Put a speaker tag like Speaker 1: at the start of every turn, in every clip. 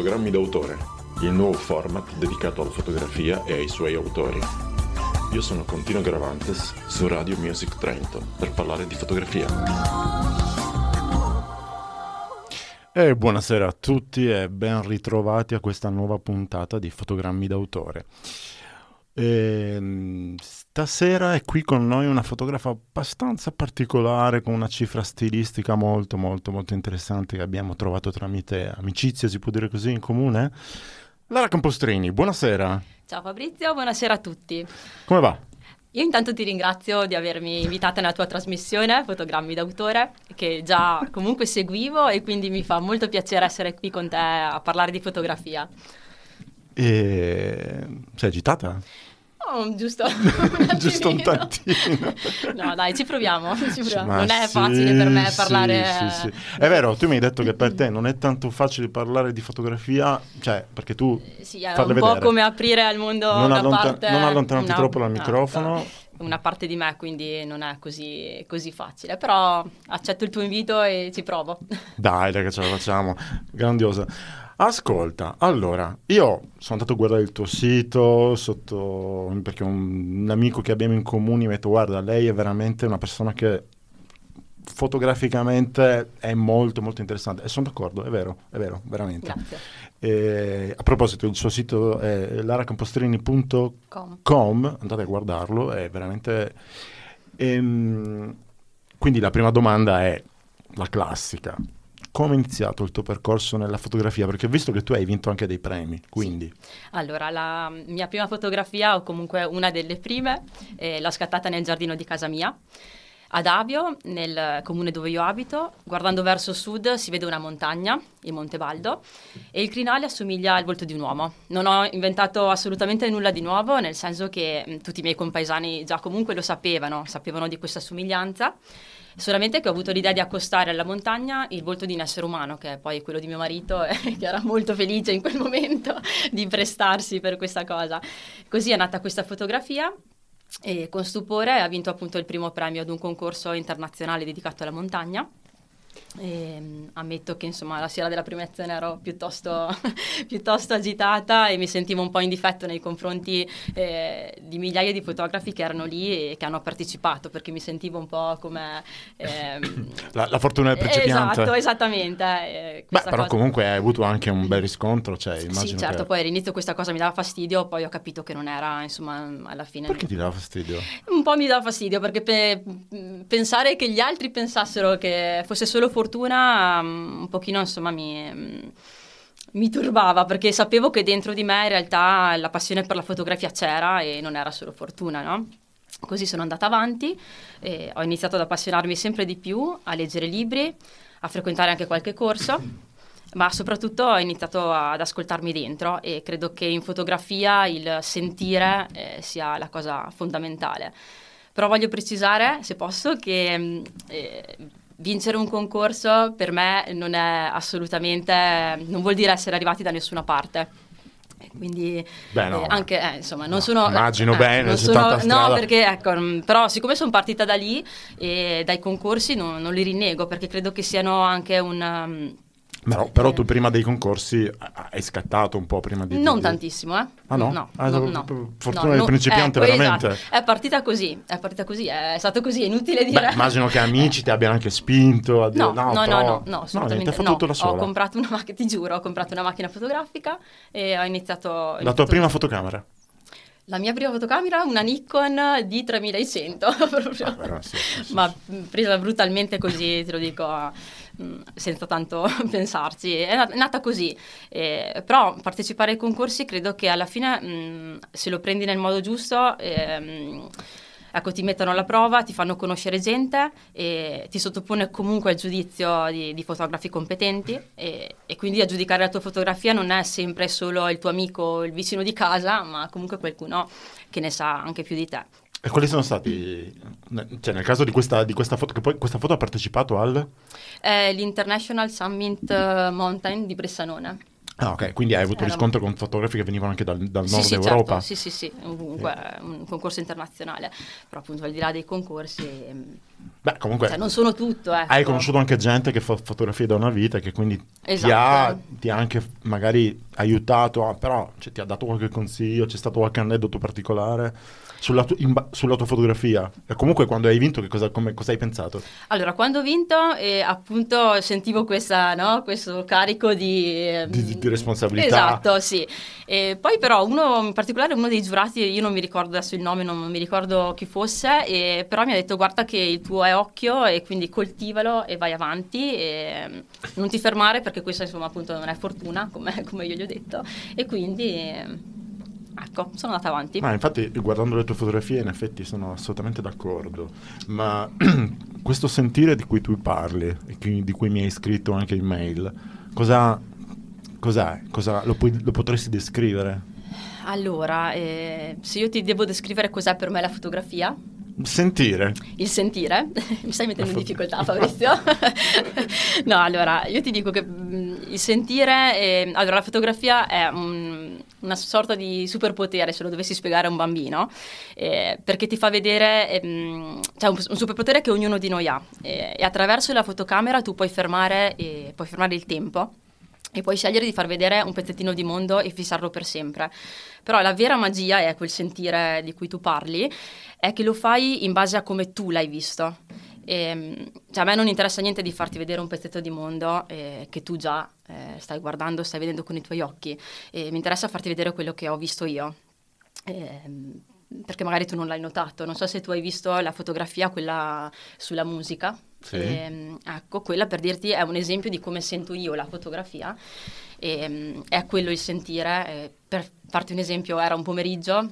Speaker 1: Fotogrammi d'autore, il nuovo format dedicato alla fotografia e ai suoi autori. Io sono Contino Gravantes su Radio Music Trento per parlare di fotografia.
Speaker 2: E buonasera a tutti e ben ritrovati a questa nuova puntata di Fotogrammi d'autore. E, ehm, stasera è qui con noi una fotografa abbastanza particolare con una cifra stilistica molto molto molto interessante che abbiamo trovato tramite amicizia, si può dire così, in comune. Lara Campostrini, buonasera.
Speaker 3: Ciao Fabrizio, buonasera a tutti.
Speaker 2: Come va?
Speaker 3: Io intanto ti ringrazio di avermi invitata nella tua trasmissione Fotogrammi d'autore, che già comunque seguivo e quindi mi fa molto piacere essere qui con te a parlare di fotografia.
Speaker 2: E... Sei agitata?
Speaker 3: Oh, giusto,
Speaker 2: giusto un tantino.
Speaker 3: no, dai, ci proviamo. Ci proviamo. Non è facile per me parlare.
Speaker 2: Sì, sì, È vero, tu mi hai detto che per te non è tanto facile parlare di fotografia, cioè perché tu.
Speaker 3: Sì, è un po'
Speaker 2: vedere.
Speaker 3: come aprire al mondo
Speaker 2: non
Speaker 3: una
Speaker 2: allontan-
Speaker 3: parte.
Speaker 2: Non allontanarti no, troppo dal microfono. No,
Speaker 3: una parte di me, quindi non è così, così, facile. Però accetto il tuo invito e ci provo.
Speaker 2: Dai, dai, che ce la facciamo. Grandiosa. Ascolta, allora, io sono andato a guardare il tuo sito sotto, perché un, un amico che abbiamo in comune mi ha detto guarda, lei è veramente una persona che fotograficamente è molto molto interessante. E sono d'accordo, è vero, è vero, veramente. E, a proposito, il suo sito è laracampostrini.com, andate a guardarlo, è veramente... Ehm, quindi la prima domanda è la classica come è iniziato il tuo percorso nella fotografia? Perché ho visto che tu hai vinto anche dei premi, quindi...
Speaker 3: Sì. Allora, la mia prima fotografia, o comunque una delle prime, eh, l'ho scattata nel giardino di casa mia. Ad Avio, nel comune dove io abito, guardando verso sud si vede una montagna, il Monte Baldo, e il crinale assomiglia al volto di un uomo. Non ho inventato assolutamente nulla di nuovo, nel senso che mh, tutti i miei compaesani già comunque lo sapevano, sapevano di questa somiglianza Solamente che ho avuto l'idea di accostare alla montagna il volto di un essere umano, che è poi quello di mio marito, che era molto felice in quel momento di prestarsi per questa cosa. Così è nata questa fotografia e con stupore ha vinto appunto il primo premio ad un concorso internazionale dedicato alla montagna e, ehm, ammetto che insomma la sera della premiazione ero piuttosto, piuttosto, agitata e mi sentivo un po' in difetto nei confronti eh, di migliaia di fotografi che erano lì e che hanno partecipato perché mi sentivo un po' come
Speaker 2: ehm, la, la, fortuna del principiante
Speaker 3: esatto esattamente
Speaker 2: eh, Beh, però cosa... comunque hai avuto anche un bel riscontro cioè,
Speaker 3: sì certo
Speaker 2: che...
Speaker 3: poi all'inizio questa cosa mi dava fastidio poi ho capito che non era insomma alla fine
Speaker 2: perché ti dava fastidio?
Speaker 3: un po' mi dava fastidio perché pe- pensare che gli altri pensassero che fosse solo fortuna um, un pochino insomma mi, um, mi, turbava perché sapevo che dentro di me in realtà la passione per la fotografia c'era e non era solo fortuna, no? Così sono andata avanti e ho iniziato ad appassionarmi sempre di più, a leggere libri, a frequentare anche qualche corso ma soprattutto ho iniziato ad ascoltarmi dentro e credo che in fotografia il sentire eh, sia la cosa fondamentale. Però voglio precisare, se posso, che mm, eh, vincere un concorso per me non è assolutamente, non vuol dire essere arrivati da nessuna parte. Quindi
Speaker 2: Beh, no,
Speaker 3: eh, anche, eh, insomma, non no, sono...
Speaker 2: Immagino
Speaker 3: eh,
Speaker 2: bene,
Speaker 3: sono, No, perché ecco, mm, però siccome sono partita da lì e dai concorsi non, non li rinnego perché credo che siano anche un...
Speaker 2: Però, però, tu prima dei concorsi hai scattato un po' prima di...
Speaker 3: Non
Speaker 2: di...
Speaker 3: tantissimo, eh?
Speaker 2: Ah no?
Speaker 3: No,
Speaker 2: ah,
Speaker 3: no, no
Speaker 2: Fortuna no, del principiante,
Speaker 3: ecco,
Speaker 2: veramente.
Speaker 3: Esatto. È partita così, è partita così, è stato così, è inutile dire...
Speaker 2: Beh, immagino che amici ti abbiano anche spinto a dire...
Speaker 3: No, no, no,
Speaker 2: però...
Speaker 3: no, no, assolutamente
Speaker 2: no. Sola.
Speaker 3: Ho comprato una macchina, ti giuro, ho comprato una macchina fotografica e ho iniziato... Ho
Speaker 2: iniziato La tua prima fotocamera?
Speaker 3: La mia prima fotocamera una Nikon D3100, proprio. Ah, sì, sì, sì. ma presa brutalmente così, te lo dico, senza tanto pensarci. È nata così, eh, però partecipare ai concorsi credo che alla fine, mh, mm, se lo prendi nel modo giusto... Eh, ecco, ti mettono alla prova, ti fanno conoscere gente e ti sottopone comunque al giudizio di, di fotografi competenti e, e, quindi a giudicare la tua fotografia non è sempre solo il tuo amico o il vicino di casa, ma comunque qualcuno che ne sa anche più di te.
Speaker 2: E quali sono stati, cioè nel caso di questa, di questa foto, che poi questa foto ha partecipato al?
Speaker 3: Eh, L'International Summit Mountain di Bressanone.
Speaker 2: Ah, ok, quindi hai avuto riscontro con fotografi che venivano anche dal, dal
Speaker 3: sì,
Speaker 2: nord
Speaker 3: sì,
Speaker 2: Europa?
Speaker 3: Certo. Sì, sì, sì, comunque eh. un concorso internazionale, però appunto al di là dei concorsi...
Speaker 2: Beh, comunque
Speaker 3: cioè, non sono tutto. Ecco.
Speaker 2: Hai conosciuto anche gente che fa fotografie da una vita e che quindi
Speaker 3: esatto.
Speaker 2: ti, ha, ti, ha, anche magari aiutato, a, però cioè, ti ha dato qualche consiglio, c'è stato qualche aneddoto particolare sulla, tu, in, sulla tua fotografia. E comunque quando hai vinto, che cosa, come, cosa hai pensato?
Speaker 3: Allora, quando ho vinto, eh, appunto sentivo questa, no, questo carico di,
Speaker 2: eh, di, di, responsabilità.
Speaker 3: Esatto, sì. E poi però uno, in particolare uno dei giurati, io non mi ricordo adesso il nome, non, mi ricordo chi fosse, e, però mi ha detto guarda che il tuo è occhio e quindi coltivalo e vai avanti e mm, non ti fermare perché questa insomma appunto non è fortuna come, come io gli ho detto e quindi ecco sono andata avanti
Speaker 2: ma infatti guardando le tue fotografie in effetti sono assolutamente d'accordo ma questo sentire di cui tu parli e di cui mi hai scritto anche in mail cosa, cos'è? Cosa, lo, puoi, lo potresti descrivere?
Speaker 3: Allora, eh, se io ti devo descrivere cos'è per me la fotografia,
Speaker 2: Sentire.
Speaker 3: Il sentire? Mi stai mettendo in difficoltà Fabrizio? no, allora, io ti dico che mm, il sentire, è, allora la fotografia è un, una sorta di superpotere se lo dovessi spiegare a un bambino, eh, perché ti fa vedere, eh, cioè un, un, superpotere che ognuno di noi ha eh, e attraverso la fotocamera tu puoi fermare, puoi fermare il tempo e puoi scegliere di far vedere un pezzettino di mondo e fissarlo per sempre. Però la vera magia è quel sentire di cui tu parli, è che lo fai in base a come tu l'hai visto. E, ehm, cioè a me non interessa niente di farti vedere un pezzetto di mondo eh, che tu già eh, stai guardando, stai vedendo con i tuoi occhi. E mi interessa farti vedere quello che ho visto io. E, ehm, perché magari tu non l'hai notato. Non so se tu hai visto la fotografia, quella sulla musica.
Speaker 2: Sì.
Speaker 3: E, ehm, ecco, quella per dirti è un esempio di come sento io la fotografia. E, è quello il sentire. E per farti un esempio, era un pomeriggio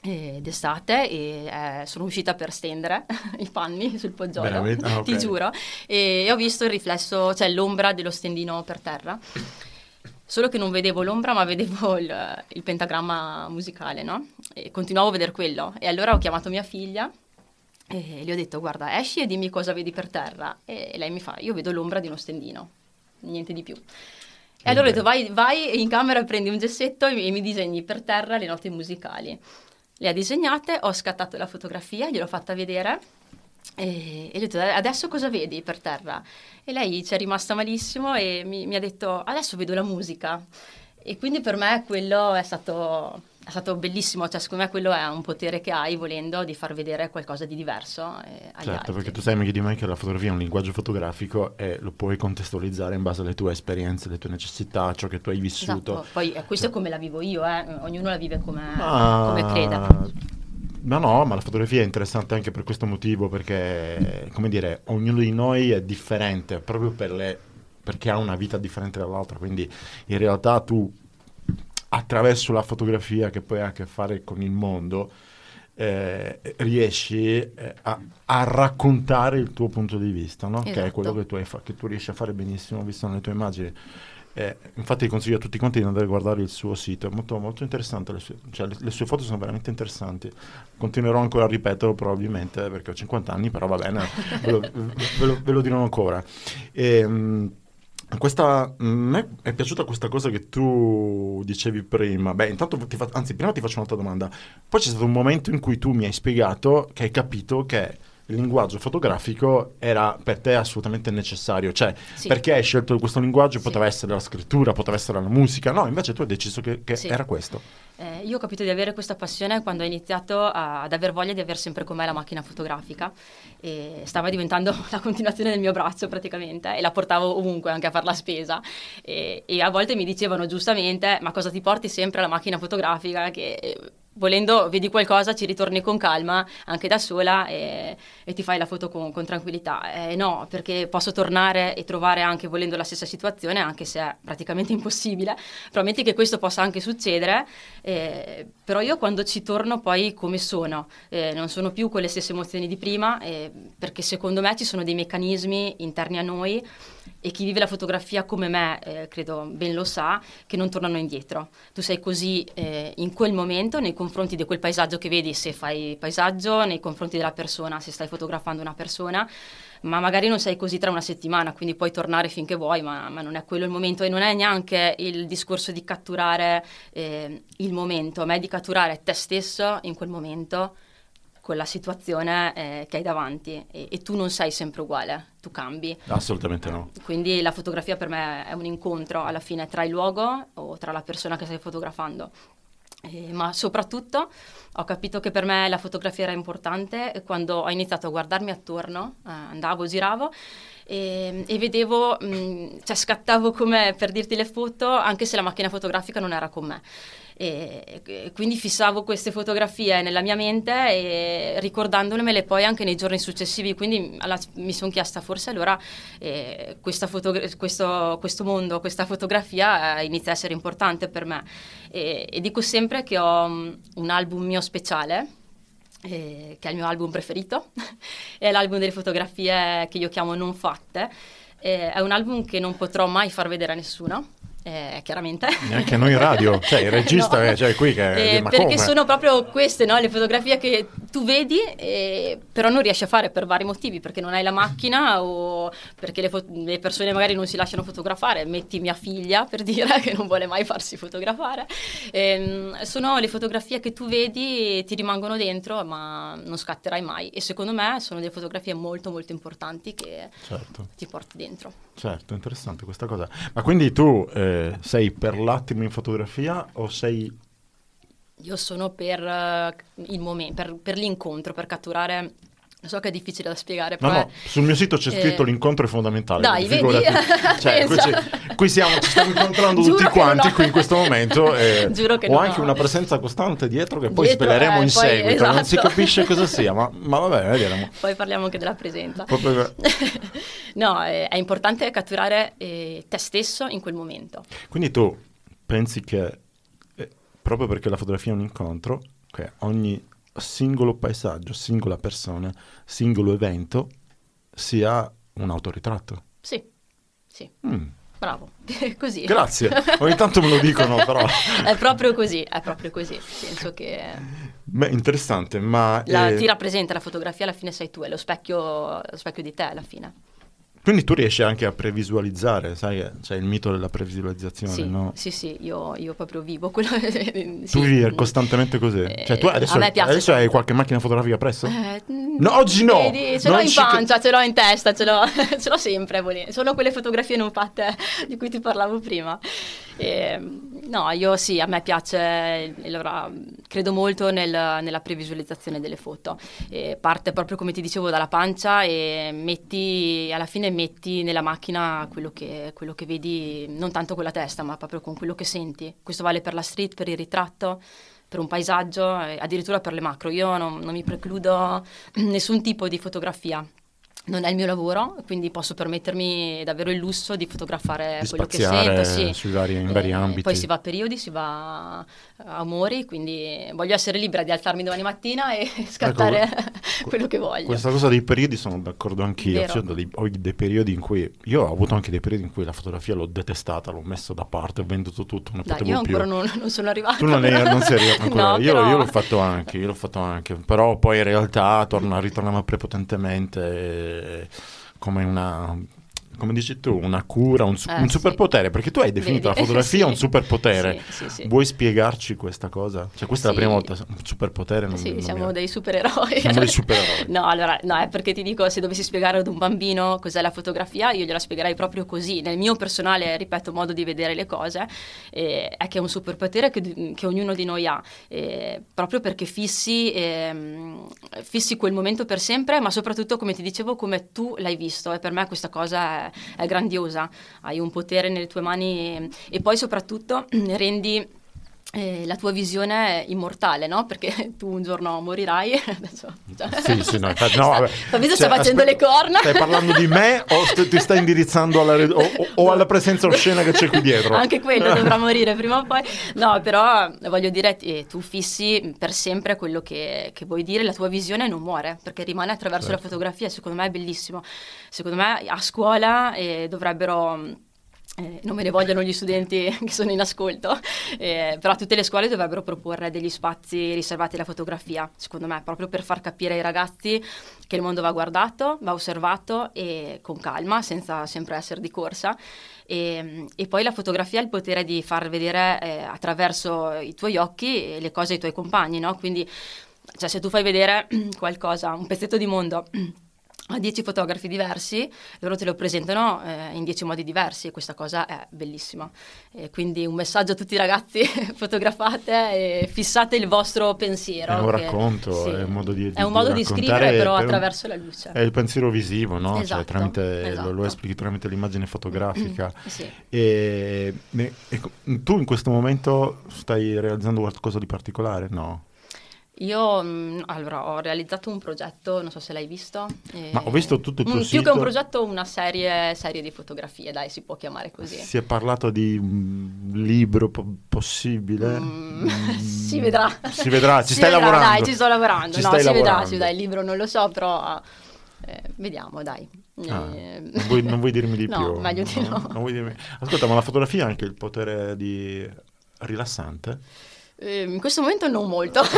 Speaker 3: d'estate e eh, sono uscita per stendere i panni sul poggiolo, ah, okay. ti giuro, e ho visto il riflesso, cioè l'ombra dello stendino per terra. Solo che non vedevo l'ombra, ma vedevo il, il pentagramma musicale, no? E continuavo a vedere quello. E allora ho chiamato mia figlia e gli ho detto: Guarda, esci e dimmi cosa vedi per terra. E lei mi fa: Io vedo l'ombra di uno stendino, niente di più. E allora ho detto: vai, vai in camera, prendi un gessetto e mi disegni per terra le note musicali. Le ha disegnate, ho scattato la fotografia, gliel'ho fatta vedere e, e gli ho detto adesso cosa vedi per terra? E lei ci è rimasta malissimo e mi, mi ha detto adesso vedo la musica. E quindi per me quello è stato è stato bellissimo, cioè secondo me quello è un potere che hai volendo di far vedere qualcosa di diverso eh, agli
Speaker 2: certo,
Speaker 3: altri.
Speaker 2: perché tu sai meglio di me che la fotografia è un linguaggio fotografico e lo puoi contestualizzare in base alle tue esperienze, alle tue necessità, ciò che tu hai vissuto.
Speaker 3: Esatto. Poi eh, questo è come la vivo io, eh. ognuno la vive come, ah, come crede.
Speaker 2: Ma no, ma la fotografia è interessante anche per questo motivo, perché, come dire, ognuno di noi è differente, proprio per le, perché ha una vita differente dall'altra, quindi in realtà tu attraverso la fotografia che poi ha a che fare con il mondo, eh, riesci eh, a, a, raccontare il tuo punto di vista, no? esatto. che è quello esatto. che tu, fa- che tu, riesci a fare benissimo visto nelle tue immagini. Eh, infatti consiglio a tutti quanti di andare a guardare il suo sito, è molto, molto interessante, le sue, cioè, le, le sue, foto sono veramente interessanti. Continuerò ancora a ripeterlo probabilmente perché ho 50 anni, però va bene, ve, lo, ve, lo, ve, lo, dirò ancora. E, ehm, mh, questa, a me è piaciuta questa cosa che tu dicevi prima. Beh, intanto ti fa, anzi, prima ti faccio un'altra domanda. Poi c'è stato un momento in cui tu mi hai spiegato che hai capito che il linguaggio fotografico era per te assolutamente necessario. Cioè, sì. perché hai scelto questo linguaggio? Sì. Poteva essere la scrittura, poteva essere la musica. No, invece tu hai deciso che, che sì. era questo.
Speaker 3: Eh, io ho capito di avere questa passione quando ho iniziato a, ad aver voglia di avere sempre con me la macchina fotografica e stava diventando la continuazione del mio braccio praticamente e la portavo ovunque anche a fare la spesa e, e a volte mi dicevano giustamente ma cosa ti porti sempre la macchina fotografica che volendo vedi qualcosa, ci ritorni con calma anche da sola e, e ti fai la foto con, con tranquillità. Eh, no, perché posso tornare e trovare anche volendo la stessa situazione, anche se è praticamente impossibile. Prometti che questo possa anche succedere, eh, però io quando ci torno poi come sono, eh, non sono più con le stesse emozioni di prima, eh, perché secondo me ci sono dei meccanismi interni a noi e chi vive la fotografia come me, eh, credo ben lo sa, che non tornano indietro. Tu sei così eh, in quel momento nei confronti di quel paesaggio che vedi se fai paesaggio, nei confronti della persona se stai fotografando una persona, ma magari non sei così tra una settimana, quindi puoi tornare finché vuoi, ma, ma non è quello il momento e non è neanche il discorso di catturare eh, il momento, ma è di catturare te stesso in quel momento con la situazione eh, che hai davanti e, e, tu non sei sempre uguale, tu cambi.
Speaker 2: Assolutamente no.
Speaker 3: Quindi la fotografia per me è un incontro alla fine tra il luogo o tra la persona che stai fotografando. Eh, ma soprattutto ho capito che per me la fotografia era importante quando ho iniziato a guardarmi attorno, eh, andavo, giravo e, e vedevo, mh, mm, cioè scattavo come per dirti le foto anche se la macchina fotografica non era con me. E, quindi fissavo queste fotografie nella mia mente e ricordandolemele poi anche nei giorni successivi. Quindi alla, mi sono chiesta forse allora eh, fotogra- questo, questo, mondo, questa fotografia eh, inizia a essere importante per me. E, e dico sempre che ho um, un album mio speciale eh, che è il mio album preferito, è l'album delle fotografie che io chiamo non fatte. Eh, è un album che non potrò mai far vedere a nessuno, eh, chiaramente.
Speaker 2: Neanche noi in radio, cioè il regista no. cioè, qui che...
Speaker 3: Eh, perché come? sono proprio queste, no? le fotografie che tu vedi, eh, però non riesci a fare per vari motivi, perché non hai la macchina o perché le, fo- le, persone magari non si lasciano fotografare, metti mia figlia per dire che non vuole mai farsi fotografare. Ehm, sono le fotografie che tu vedi e ti rimangono dentro, ma non scatterai mai. E secondo me sono delle fotografie molto molto importanti che certo. ti porti dentro.
Speaker 2: Certo, interessante questa cosa. Ma quindi tu... Eh, sei per l'attimo in fotografia o sei...
Speaker 3: Io sono per, uh, il momento, per, per l'incontro, per catturare So che è difficile da spiegare.
Speaker 2: No, no, sul mio sito c'è scritto eh... l'incontro è fondamentale. Dai, vedi? cioè, qui, qui, siamo, ci stiamo incontrando tutti quanti qui in questo momento. E Giuro che ho anche ho. una presenza costante dietro che poi dietro, sveleremo eh, in poi, seguito. Esatto. Non si esatto. capisce cosa sia, ma, ma vabbè, vediamo.
Speaker 3: Poi parliamo anche della presenza. no, è, è, importante catturare eh, te stesso in quel momento.
Speaker 2: Quindi tu pensi che eh, proprio perché la fotografia è un incontro, che ogni singolo paesaggio, singola persona, singolo evento sia un autoritratto.
Speaker 3: Sì, sì. Mm. Bravo, così.
Speaker 2: Grazie, ogni tanto me lo dicono però.
Speaker 3: è proprio così, è proprio così, penso che...
Speaker 2: Beh, interessante, ma...
Speaker 3: La, eh... Ti rappresenta la fotografia, alla fine sei tu, è lo specchio, lo specchio di te alla fine.
Speaker 2: Quindi tu riesci anche a previsualizzare, sai, c'è il mito della previsualizzazione,
Speaker 3: sì,
Speaker 2: no?
Speaker 3: Sì, sì, io, io proprio vivo quello...
Speaker 2: sì. Tu vivi costantemente così? Eh, cioè tu adesso, adesso hai qualche macchina fotografica presso? Eh, no, oggi no!
Speaker 3: Vedi, ce l'ho in pancia, ce l'ho in testa, ce l'ho, ce l'ho sempre, sono quelle fotografie non fatte di cui ti parlavo prima. E, no, io sì, a me piace, allora, credo molto nel, nella previsualizzazione delle foto. E parte proprio come ti dicevo dalla pancia e metti, alla fine metti nella macchina quello che, quello che vedi, non tanto con la testa, ma proprio con quello che senti. Questo vale per la street, per il ritratto per un paesaggio, addirittura per le macro. Io non, non mi precludo nessun tipo di fotografia non è il mio lavoro, quindi posso permettermi davvero il lusso di fotografare
Speaker 2: di
Speaker 3: quello che sento.
Speaker 2: Sì. Sui vari, in vari eh, ambiti.
Speaker 3: Poi si va a periodi, si va a umori, quindi voglio essere libera di alzarmi domani mattina e scattare ecco, quello che voglio.
Speaker 2: Questa cosa dei periodi sono d'accordo anch'io. Cioè, dei, ho dei periodi in cui io ho avuto anche dei periodi in cui la fotografia l'ho detestata, l'ho messo da parte, ho venduto tutto, non
Speaker 3: Dai, io ancora non, non, sono arrivata.
Speaker 2: Tu non, è, non sei arrivata ancora. no, io, però... io, l'ho fatto anche, io l'ho fatto anche, però poi in realtà torna, ritornava prepotentemente. Come una come dici tu, una cura, un, su- eh, un superpotere, sì. perché tu hai definito Vedi. la fotografia sì. un superpotere. Sì, Vuoi spiegarci questa cosa? Cioè, questa è la prima volta, un superpotere? Non,
Speaker 3: sì,
Speaker 2: non
Speaker 3: siamo mi... dei supereroi.
Speaker 2: Siamo dei supereroi.
Speaker 3: no, allora, no, è perché ti dico, se dovessi spiegare ad un bambino cos'è la fotografia, io gliela spiegherei proprio così, nel mio personale, ripeto, modo di vedere le cose, eh, è che è un superpotere che, che ognuno di noi ha, eh, proprio perché fissi, ehm, fissi quel momento per sempre, ma soprattutto, come ti dicevo, come tu l'hai visto, e per me questa cosa è è, grandiosa, hai un potere nelle tue mani e, e poi soprattutto rendi eh, la tua visione è immortale, no? Perché tu un giorno morirai. Adesso,
Speaker 2: cioè, sì, sì, no, infatti, no, vabbè.
Speaker 3: Fabrizio cioè, sta facendo aspetta, le corna.
Speaker 2: Stai parlando di me o st- ti stai indirizzando alla, o, o, o alla presenza oscena che c'è qui dietro?
Speaker 3: Anche quello dovrà morire prima o poi. No, però voglio dire, eh, tu fissi per sempre quello che, che, vuoi dire, la tua visione non muore, perché rimane attraverso certo. la fotografia. Secondo me è bellissimo. Secondo me a scuola eh, dovrebbero eh, non me ne vogliono gli studenti che sono in ascolto, eh, però tutte le scuole dovrebbero proporre degli spazi riservati alla fotografia, secondo me, proprio per far capire ai ragazzi che il mondo va guardato, va osservato e con calma, senza sempre essere di corsa. E, e poi la fotografia ha il potere di far vedere eh, attraverso i tuoi occhi le cose ai tuoi compagni, no? Quindi cioè se tu fai vedere qualcosa, un pezzetto di mondo a dieci fotografi diversi, loro te lo presentano eh, in dieci modi diversi e questa cosa è bellissima. E quindi un messaggio a tutti i ragazzi, fotografate e fissate il vostro pensiero.
Speaker 2: È un
Speaker 3: che,
Speaker 2: racconto, sì, è un modo di,
Speaker 3: È un modo di, scrivere però attraverso
Speaker 2: un,
Speaker 3: la luce.
Speaker 2: È il pensiero visivo, no?
Speaker 3: Esatto,
Speaker 2: cioè, tramite,
Speaker 3: esatto.
Speaker 2: Lo, lo, esplichi tramite l'immagine fotografica.
Speaker 3: sì.
Speaker 2: e, e, e, tu in questo momento stai realizzando qualcosa di particolare? No?
Speaker 3: Io mh, allora, ho realizzato un progetto, non so se l'hai visto.
Speaker 2: Ma ho visto tutto il tuo
Speaker 3: un,
Speaker 2: sito.
Speaker 3: Più che un progetto, una serie, serie, di fotografie, dai, si può chiamare così.
Speaker 2: Si è parlato di un libro po- possibile?
Speaker 3: Mm, si vedrà.
Speaker 2: Si vedrà, ci
Speaker 3: si
Speaker 2: stai
Speaker 3: vedrà,
Speaker 2: lavorando.
Speaker 3: Dai, ci sto lavorando.
Speaker 2: Ci
Speaker 3: no, si
Speaker 2: lavorando.
Speaker 3: vedrà, si vedrà, il libro non lo so, però eh, vediamo, dai.
Speaker 2: Ah,
Speaker 3: Eh,
Speaker 2: non, vuoi, non, vuoi, dirmi di
Speaker 3: no,
Speaker 2: più?
Speaker 3: meglio di no.
Speaker 2: no. Dirmi... Ascolta, ma la fotografia ha anche il potere di rilassante?
Speaker 3: Eh, in questo momento non molto.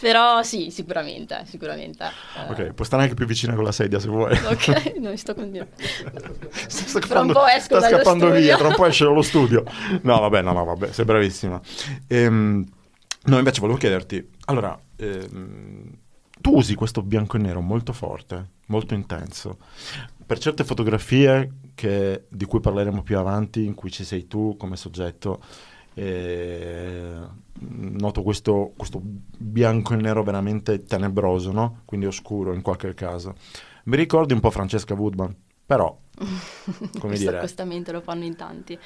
Speaker 3: Però sì, sicuramente, sicuramente. Eh,
Speaker 2: Ok, puoi stare anche più vicina con la sedia se vuoi.
Speaker 3: Ok, non sto continuando.
Speaker 2: sta
Speaker 3: Tra un po' esco
Speaker 2: sta scappando
Speaker 3: studio.
Speaker 2: via, tra un po' esce dallo studio. No, vabbè, no, no, vabbè, sei bravissima. Ehm, no, invece volevo chiederti, allora, ehm, tu usi questo bianco e nero molto forte, molto intenso. Per certe fotografie che- di cui parleremo più avanti, in cui ci sei tu come soggetto, eh, noto questo, questo bianco e nero veramente tenebroso, no? Quindi oscuro in qualche caso. Mi ricordi un po' Francesca Woodman, però, come
Speaker 3: Questo
Speaker 2: dire,
Speaker 3: accostamento lo fanno in tanti.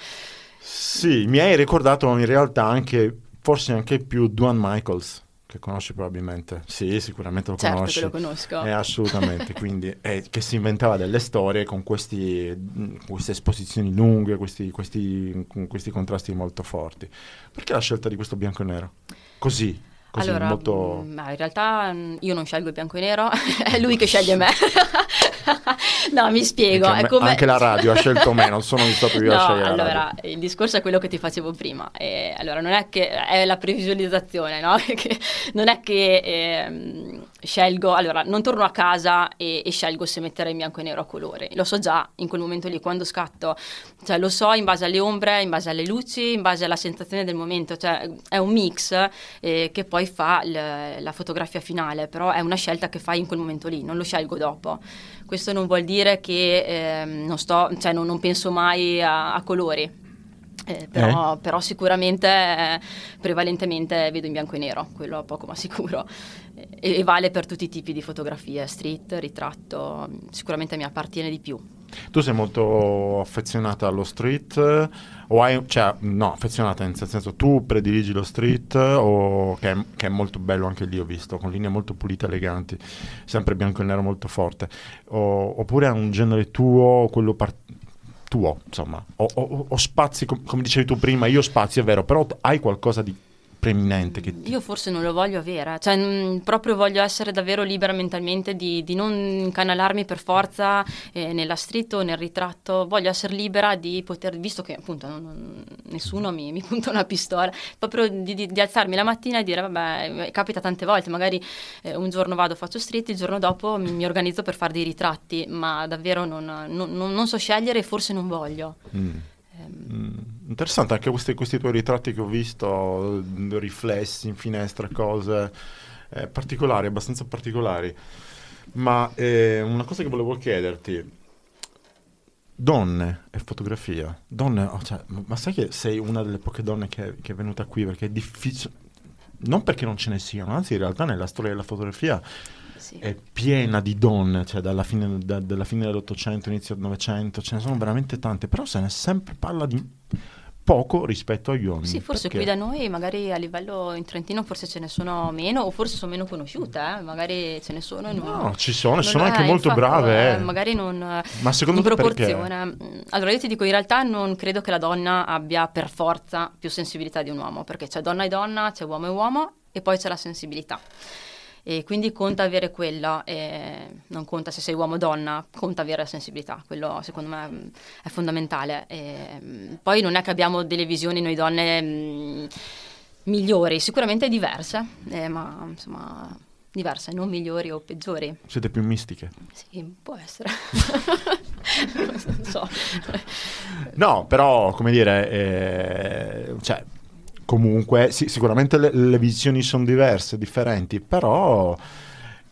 Speaker 2: sì, mi hai ricordato in realtà anche, forse anche più Duane Michaels, che conosci probabilmente. Sì, sicuramente lo
Speaker 3: Certo
Speaker 2: conosci.
Speaker 3: che lo conosco.
Speaker 2: Eh, assolutamente, quindi eh, che si inventava delle storie con questi, mh, queste esposizioni lunghe, questi, questi, con questi contrasti molto forti. Perché la scelta di questo bianco e nero? Così, così
Speaker 3: allora,
Speaker 2: molto...
Speaker 3: mm, ma in realtà mm, io non scelgo il bianco e nero, è lui che sceglie me. no, mi spiego.
Speaker 2: Anche, me-
Speaker 3: come...
Speaker 2: anche la radio ha scelto me, non sono stato io a
Speaker 3: No,
Speaker 2: scegliere la
Speaker 3: allora, il discorso è quello che ti facevo prima. E, allora, non è che è la previsualizzazione, no? Non è che ehm, scelgo, allora, non torno a casa e, e scelgo se mettere in bianco e nero a colori. Lo so già in quel momento lì, quando scatto. Cioè, lo so in base alle ombre, in base alle luci, in base alla sensazione del momento. Cioè, è un mix eh, che poi fa l- la fotografia finale, però è una scelta che fai in quel momento lì, non lo scelgo dopo. Questo non vuol dire che ehm, non, sto, cioè non, non penso mai a, a colori. Eh, però, però sicuramente eh, prevalentemente vedo in bianco e nero, quello poco ma sicuro. E, e vale per tutti i tipi di fotografie, street, ritratto, sicuramente mi appartiene di più.
Speaker 2: Tu sei molto affezionata allo street o hai, cioè, no, affezionata nel senso tu prediligi lo street o che è, che è molto bello anche lì ho visto, con linee molto pulite, eleganti, sempre bianco e nero molto forte, o- oppure è un genere tuo, quello par- tuo, insomma, o, o- o spazi, com- come dicevi tu prima, io spazio è vero, però hai qualcosa di preeminente che ti...
Speaker 3: Io forse non lo voglio avere, cioè mm, proprio voglio essere davvero libera mentalmente di, di non incanalarmi per forza eh, nella street o nel ritratto, voglio essere libera di poter, visto che appunto non- nessuno mi, mi punta una pistola, proprio di, di- di alzarmi la mattina e dire vabbè, capita tante volte, magari eh, un giorno vado, faccio street, il giorno dopo mi, mi organizzo per fare dei ritratti, ma davvero non, non- non- non so scegliere e forse non voglio.
Speaker 2: Mm.
Speaker 3: Ehm,
Speaker 2: Mm, Interessante anche questi, questi tuoi ritratti che ho visto, riflessi in finestra, cose eh, particolari, abbastanza particolari. Ma eh, una cosa che volevo chiederti, donne e fotografia, donne, oh, cioè, ma ma sai che sei una delle poche donne che, che è venuta qui perché è difficile, non perché non ce ne siano, anzi in realtà nella storia della fotografia
Speaker 3: sì.
Speaker 2: è piena di donne, cioè dalla fine, da- dalla fine dell'Ottocento, inizio del Novecento, ce ne sono veramente tante, però se ne sempre parla di poco rispetto agli uomini.
Speaker 3: Sì, forse
Speaker 2: perché-
Speaker 3: qui da noi magari a livello in Trentino forse ce ne sono meno o forse sono meno conosciute, eh? magari ce ne sono e non...
Speaker 2: No, ci sono, sono anche molto
Speaker 3: infatti,
Speaker 2: brave.
Speaker 3: eh,
Speaker 2: eh.
Speaker 3: magari non...
Speaker 2: Ma secondo
Speaker 3: in
Speaker 2: te perché?
Speaker 3: proporzione. Mm, Allora io ti dico, in realtà non credo che la donna abbia per forza più sensibilità di un uomo, perché c'è donna e donna, c'è uomo e uomo e poi c'è la sensibilità. E quindi conta avere quella, e non conta se sei uomo o donna, conta avere la sensibilità, quello secondo me mm, è fondamentale. E, mm, poi non è che abbiamo delle visioni noi donne mm, migliori, sicuramente diverse, eh, ma insomma diverse, non migliori o peggiori.
Speaker 2: Siete più mistiche.
Speaker 3: Sì, può essere. non so.
Speaker 2: No, però, come dire, eh, cioè, comunque sì, sicuramente le, le visioni sono diverse, differenti, però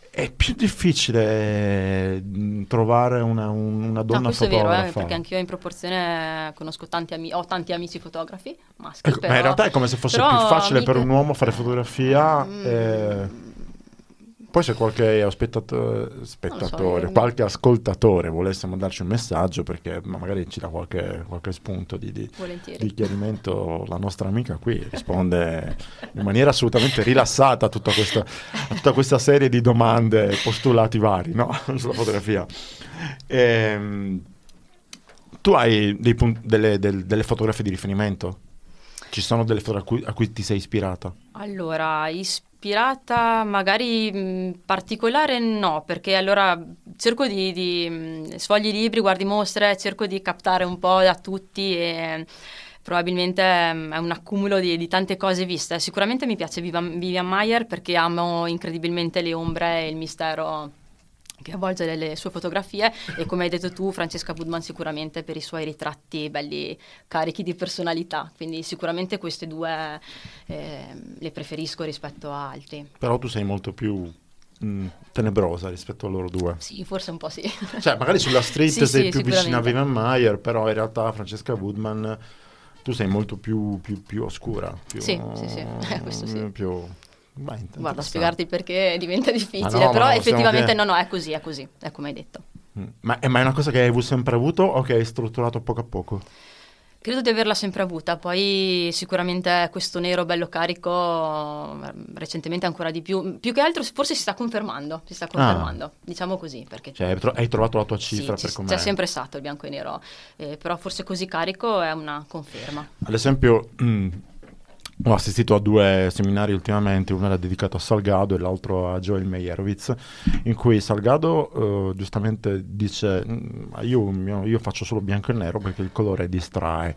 Speaker 2: è più difficile mm, trovare una, una donna
Speaker 3: no, questo
Speaker 2: fotografa.
Speaker 3: è vero, eh, perché anch'io in proporzione conosco tanti amici, ho tanti amici fotografi maschi.
Speaker 2: Ecco,
Speaker 3: però,
Speaker 2: ma in realtà è come se fosse più facile
Speaker 3: amiche...
Speaker 2: per un uomo fare fotografia.
Speaker 3: Mm.
Speaker 2: Eh, poi se qualche spettatore, spettatore
Speaker 3: so,
Speaker 2: qualche ascoltatore volesse mandarci un messaggio perché magari ci dà qualche, qualche spunto di, di, di, chiarimento, la nostra amica qui risponde in maniera assolutamente rilassata a tutta questa, a tutta questa serie di domande, postulati vari no? sulla fotografia. E, ehm, tu hai punt- delle, del, delle fotografie di riferimento? Ci sono delle foto a cui, a cui ti sei ispirata?
Speaker 3: Allora, ispirata ispirata magari mh, particolare no, perché allora cerco di, di mh, sfogli libri, guardi mostre, cerco di captare un po' da tutti e probabilmente mh, è un accumulo di, di, tante cose viste. Sicuramente mi piace Vivian Mayer perché amo incredibilmente le ombre e il mistero che avvolge le, le, sue fotografie e come hai detto tu Francesca Budman sicuramente per i suoi ritratti belli carichi di personalità. Quindi sicuramente queste due eh, le preferisco rispetto a altri.
Speaker 2: Però tu sei molto più mh, mm, tenebrosa rispetto a loro due.
Speaker 3: Sì forse un po' sì.
Speaker 2: Cioè magari sulla street sì, sei sì, più vicina a Vivian Mayer però in realtà Francesca Woodman tu sei molto più, più, più oscura più,
Speaker 3: sì sì sì. Eh, questo sì.
Speaker 2: più
Speaker 3: Guarda, spiegarti perché diventa difficile, no, però effettivamente no, no, è così, è così, è come hai detto.
Speaker 2: Mm. Ma, ma, è una cosa che hai sempre avuto o che hai strutturato poco a poco?
Speaker 3: Credo di averla sempre avuta, poi sicuramente questo nero bello carico recentemente ancora di più, più che altro forse si sta confermando, si sta ah. confermando, ah. diciamo così. Perché
Speaker 2: cioè, hai trovato la tua cifra
Speaker 3: sì,
Speaker 2: per com'è?
Speaker 3: C'è sempre stato il bianco e nero, eh, però forse così carico è una conferma.
Speaker 2: Ad esempio, mh, mm, ho assistito a due seminari ultimamente, uno era dedicato a Salgado e l'altro a Joel Meyerowitz, in cui Salgado eh, giustamente dice mm, io, io faccio solo bianco e nero perché il colore distrae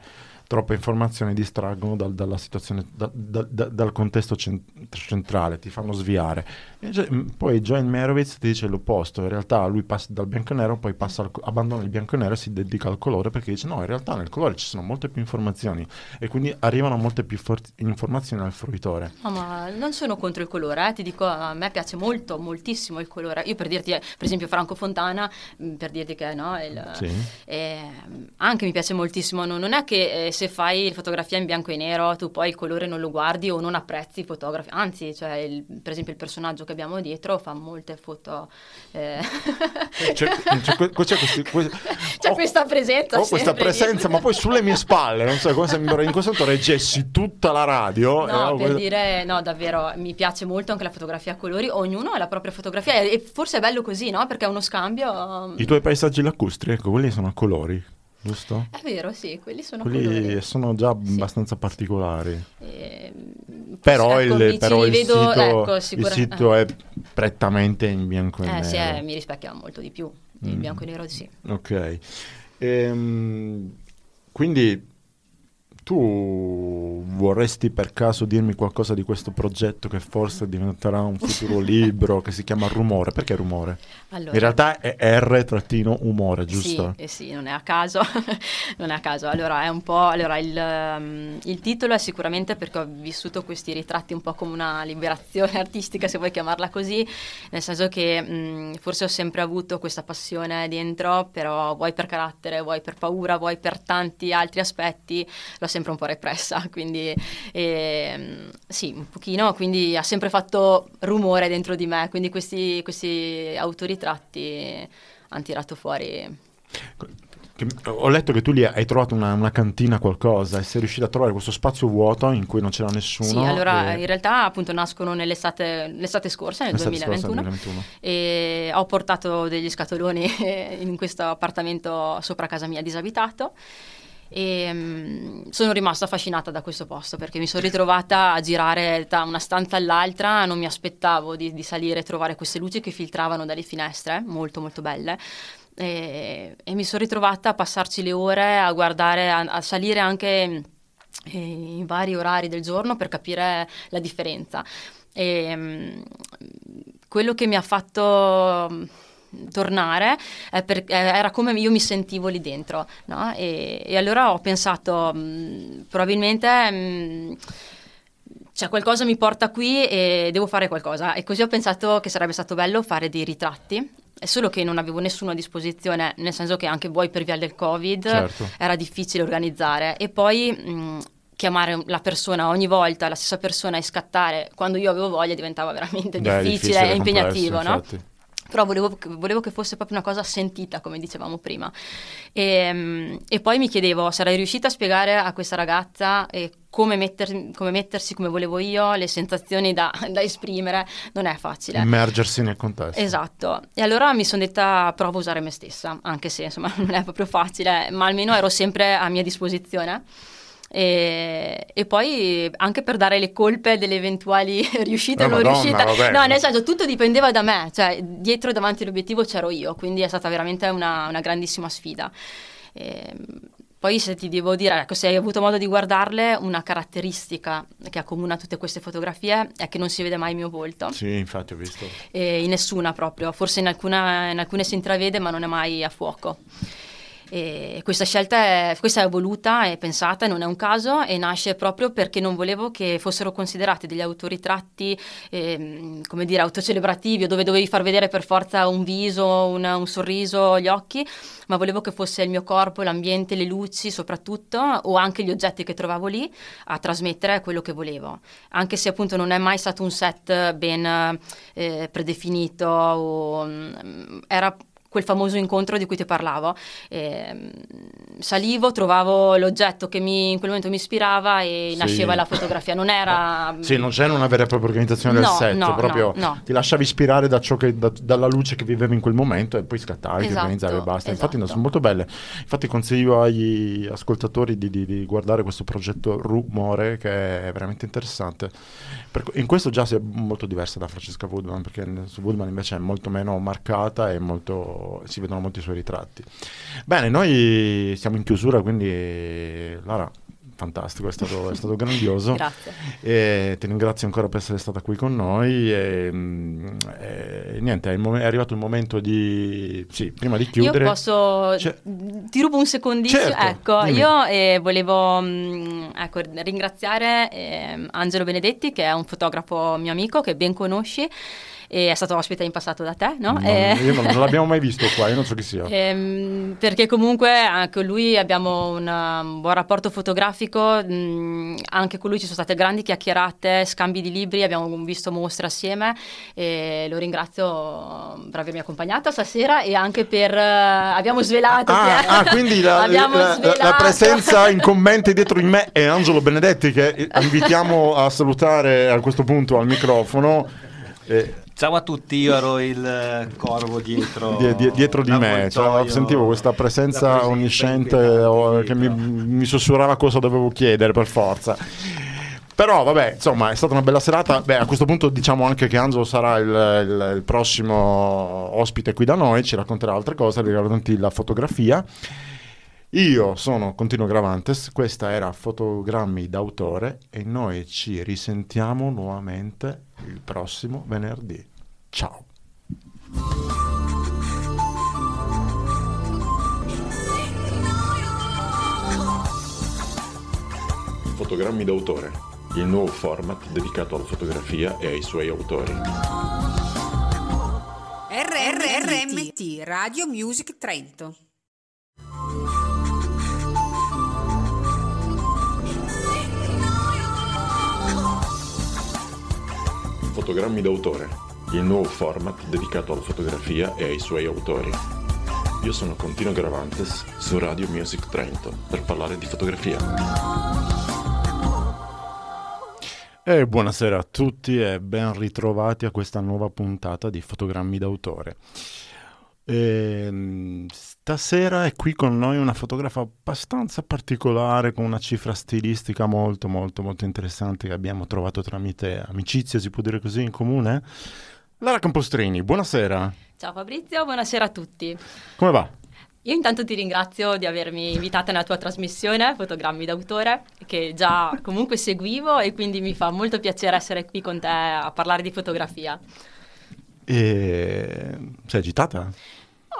Speaker 2: troppe informazioni distraggono dal, dalla situazione, da, da, da, dal contesto centrale, ti fanno sviare. Cioè, poi Joan Merowitz ti dice l'opposto, in realtà lui passa dal bianco e nero, poi al, abbandona il bianco e nero e si dedica al colore perché dice no, in realtà nel colore ci sono molte più informazioni e quindi arrivano molte più for- informazioni al fruitore.
Speaker 3: No, ma non sono contro il colore, eh. ti dico, a me piace molto, moltissimo il colore. Io per dirti, per esempio Franco Fontana, per dirti che no, il, sì. eh, anche mi piace moltissimo, no, non è che eh, se fai fotografia in bianco e nero tu poi il colore non lo guardi o non apprezzi i fotografi, anzi, cioè il, per esempio il personaggio che abbiamo dietro fa molte foto. Eh.
Speaker 2: C'è, c'è, c'è, questi, que...
Speaker 3: c'è oh, questa presenza.
Speaker 2: Ho questa presenza, ma poi sulle mie spalle, non so come se in questo momento reggessi tutta la radio.
Speaker 3: No, eh, per dire, no, davvero, mi piace molto anche la fotografia a colori, ognuno ha la propria fotografia e forse è bello così, no? Perché è uno scambio.
Speaker 2: I tuoi paesaggi lacustri, ecco, quelli sono a colori giusto?
Speaker 3: È vero, sì, quelli sono
Speaker 2: quelli
Speaker 3: colori.
Speaker 2: sono già sì. abbastanza particolari.
Speaker 3: Eh,
Speaker 2: però, il, però il, vedo, sito, ecco, sicura... il, sito, è prettamente in bianco e
Speaker 3: eh,
Speaker 2: nero.
Speaker 3: Sì, eh, mi rispecchia molto di più. Il mm. bianco e nero sì.
Speaker 2: Ok. Ehm, quindi tu vorresti per caso dirmi qualcosa di questo progetto che forse diventerà un futuro libro che si chiama Rumore? Perché Rumore? Allora, In realtà è R-umore, giusto?
Speaker 3: Sì, eh sì, non è a caso. non è a caso. Allora, è un po'. Allora, il, um, il, titolo è sicuramente perché ho vissuto questi ritratti un po' come una liberazione artistica, se vuoi chiamarla così, nel senso che mh, forse ho sempre avuto questa passione dentro, però vuoi per carattere, vuoi per paura, vuoi per tanti altri aspetti, l'ho sempre un po' repressa, quindi eh, sì, un pochino, quindi ha sempre fatto rumore dentro di me, quindi questi, questi autoritratti hanno tirato fuori...
Speaker 2: Ho letto che tu lì hai trovato una, una, cantina, qualcosa, e sei riuscito a trovare questo spazio vuoto in cui non c'era nessuno. Sì,
Speaker 3: allora
Speaker 2: e...
Speaker 3: in realtà appunto nascono nell'estate l'estate scorsa, nel l'estate 2021, scorsa, 2021, e ho portato degli scatoloni in questo appartamento sopra casa mia disabitato e um, sono rimasta affascinata da questo posto perché mi sono ritrovata a girare da una stanza all'altra, non mi aspettavo di, di salire e trovare queste luci che filtravano dalle finestre, molto molto belle. E, e mi sono ritrovata a passarci le ore a guardare, a, a salire anche eh, in vari orari del giorno per capire la differenza. E, um, quello che mi ha fatto tornare eh, per, eh, era come io mi sentivo lì dentro no? e, e, allora ho pensato mh, mm, probabilmente mh, mm, cioè qualcosa mi porta qui e devo fare qualcosa. E così ho pensato che sarebbe stato bello fare dei ritratti. È solo che non avevo nessuno a disposizione, nel senso che anche voi per via del Covid
Speaker 2: Certo.
Speaker 3: era difficile organizzare. E poi mh, chiamare la persona ogni volta, la stessa persona e scattare quando io avevo voglia diventava veramente
Speaker 2: Beh,
Speaker 3: difficile e
Speaker 2: complesso,
Speaker 3: impegnativo, no?
Speaker 2: infatti.
Speaker 3: Però volevo, volevo che fosse proprio una cosa sentita, come dicevamo prima. E, mm, e poi mi chiedevo, sarei riuscita a spiegare a questa ragazza eh, come, metter- come mettersi come volevo io, le sensazioni da, da esprimere? Non è facile.
Speaker 2: Immergersi nel contesto.
Speaker 3: Esatto, e allora mi sono detta provo a usare me stessa, anche se insomma non è proprio facile, ma almeno ero sempre a mia disposizione. E, e poi anche per dare le colpe delle eventuali riuscite o non
Speaker 2: Madonna,
Speaker 3: riuscite, no, nel senso tutto dipendeva da me, cioè dietro e davanti all'obiettivo c'ero io, quindi è stata veramente una, una grandissima sfida. E, poi se ti devo dire, ecco, se hai avuto modo di guardarle, una caratteristica che accomuna tutte queste fotografie è che non si vede mai il mio volto
Speaker 2: Sì, infatti ho visto.
Speaker 3: e in nessuna proprio, forse in, alcuna- in alcune si intravede ma non è mai a fuoco. E questa scelta è, questa è voluta, è pensata, non è un caso e nasce proprio perché non volevo che fossero considerati degli autoritratti, ehm, come dire, autocelebrativi o dove dovevi far vedere per forza un viso, un, un sorriso, gli occhi, ma volevo che fosse il mio corpo, l'ambiente, le luci soprattutto o anche gli oggetti che trovavo lì a trasmettere quello che volevo. Anche se appunto non è mai stato un set ben eh, predefinito o mm, era quel famoso incontro di cui ti parlavo. Ehm, salivo, trovavo l'oggetto che mi- in quel momento mi ispirava e
Speaker 2: Sì.
Speaker 3: nasceva la fotografia. Non era...
Speaker 2: Sì, non c'era una vera e propria organizzazione del
Speaker 3: No,
Speaker 2: set,
Speaker 3: no,
Speaker 2: proprio
Speaker 3: no,
Speaker 2: ti lasciavi ispirare da ciò che, da- dalla luce che vivevi in quel momento e poi scattavi,
Speaker 3: Esatto,
Speaker 2: organizzavi e basta. Infatti
Speaker 3: esatto.
Speaker 2: sono molto belle. Infatti consiglio agli ascoltatori di, di- di guardare questo progetto Rumore che è veramente interessante. Per- in questo già si è molto diversa da Francesca Woodman perché su Woodman invece è molto meno marcata e molto, si vedono molti suoi ritratti. Bene, noi siamo in chiusura, quindi Lara, fantastico, è stato, è stato grandioso.
Speaker 3: Grazie.
Speaker 2: E ti ringrazio ancora per essere stata qui con noi. E, mm, e niente, è, mom- è arrivato il momento di. Sì, prima di chiudere.
Speaker 3: Io posso,
Speaker 2: Cioè-
Speaker 3: ti rubo un secondissimo.
Speaker 2: Certo,
Speaker 3: ecco,
Speaker 2: dimmi.
Speaker 3: io eh, volevo mm, ecco, ringraziare ehm, Angelo Benedetti, che è un fotografo mio amico che ben conosci. E è stato ospite in passato da te, no?
Speaker 2: Non-
Speaker 3: Eh,
Speaker 2: io non, non l'abbiamo mai visto qua, io non so chi sia.
Speaker 3: Ehm, perché comunque anche con lui abbiamo un, um, buon rapporto fotografico, mm, anche con lui ci sono state grandi chiacchierate, scambi di libri, abbiamo visto mostre assieme e lo ringrazio per avermi accompagnata stasera e anche per... eh, abbiamo svelato...
Speaker 2: Ah,
Speaker 3: che-
Speaker 2: ah, quindi la, la- la- la
Speaker 3: svelato.
Speaker 2: presenza in commenti dietro di me è Angelo Benedetti che invitiamo a salutare a questo punto al microfono. Eh,
Speaker 4: Ciao a tutti, io ero il eh, corvo dietro,
Speaker 2: die- die- dietro di me, cioè, sentivo questa presenza onnisciente che mi, mi sussurrava cosa dovevo chiedere per forza. Però vabbè, insomma, è stata una bella serata. Beh, a questo punto diciamo anche che Angelo sarà il, il- il prossimo ospite qui da noi, ci racconterà altre cose riguardanti la fotografia. Io sono Continuo Gravantes, questa era Fotogrammi d'autore e noi ci risentiamo nuovamente il prossimo venerdì. Ciao!
Speaker 1: Fotogrammi d'autore, il nuovo format dedicato alla fotografia e ai suoi autori.
Speaker 5: RRRMT Radio Music Trento.
Speaker 1: Fotogrammi d'autore, il nuovo format dedicato alla fotografia e ai suoi autori. Io sono Contino Gravantes su Radio Music Trento per parlare di fotografia.
Speaker 2: E buonasera a tutti e ben ritrovati a questa nuova puntata di Fotogrammi d'autore. Ehm, stasera è qui con noi una fotografa abbastanza particolare con una cifra stilistica molto molto molto interessante che abbiamo trovato tramite amicizia, si può dire così, in comune. Lara Campostrini, buonasera,
Speaker 3: Ciao Fabrizio, buonasera a tutti.
Speaker 2: come va?
Speaker 3: Io intanto ti ringrazio di avermi invitata nella tua trasmissione Fotogrammi d'autore, che già comunque seguivo e quindi mi fa molto piacere essere qui con te a parlare di fotografia.
Speaker 2: E... Sei agitata?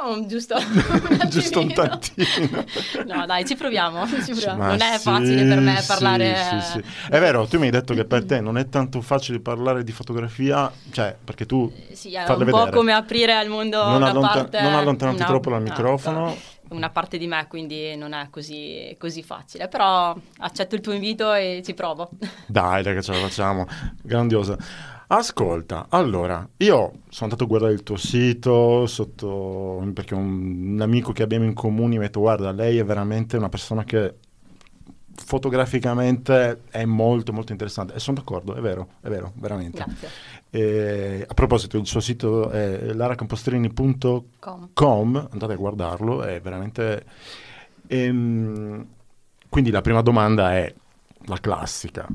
Speaker 3: No, giusto
Speaker 2: Giusto un tantino.
Speaker 3: No, dai, ci proviamo. ci proviamo. Non è
Speaker 2: sì,
Speaker 3: facile per me
Speaker 2: sì,
Speaker 3: parlare.
Speaker 2: sì, sì. È vero, tu mi hai detto che per te non è tanto facile parlare di fotografia, cioè perché tu
Speaker 3: Sì, è un po'
Speaker 2: vedere.
Speaker 3: come aprire al mondo
Speaker 2: Non
Speaker 3: una
Speaker 2: allontan-
Speaker 3: parte.
Speaker 2: non allontanarti
Speaker 3: una-
Speaker 2: troppo dal
Speaker 3: no,
Speaker 2: microfono.
Speaker 3: no, Una parte di me, quindi non è così, così facile. Però accetto il tuo invito e ci provo.
Speaker 2: Dai, dai, che ce la facciamo. Grandiosa. Ascolta, allora, io sono andato a guardare il tuo sito sotto, perché un, un amico che abbiamo in comune mi ha detto, guarda, lei è veramente una persona che fotograficamente è molto, molto interessante. E sono d'accordo, è vero, è vero, veramente. E, a proposito, il suo sito è laracampostrini.com,
Speaker 3: Com.
Speaker 2: andate a guardarlo, è veramente... Ehm, quindi la prima domanda è la classica.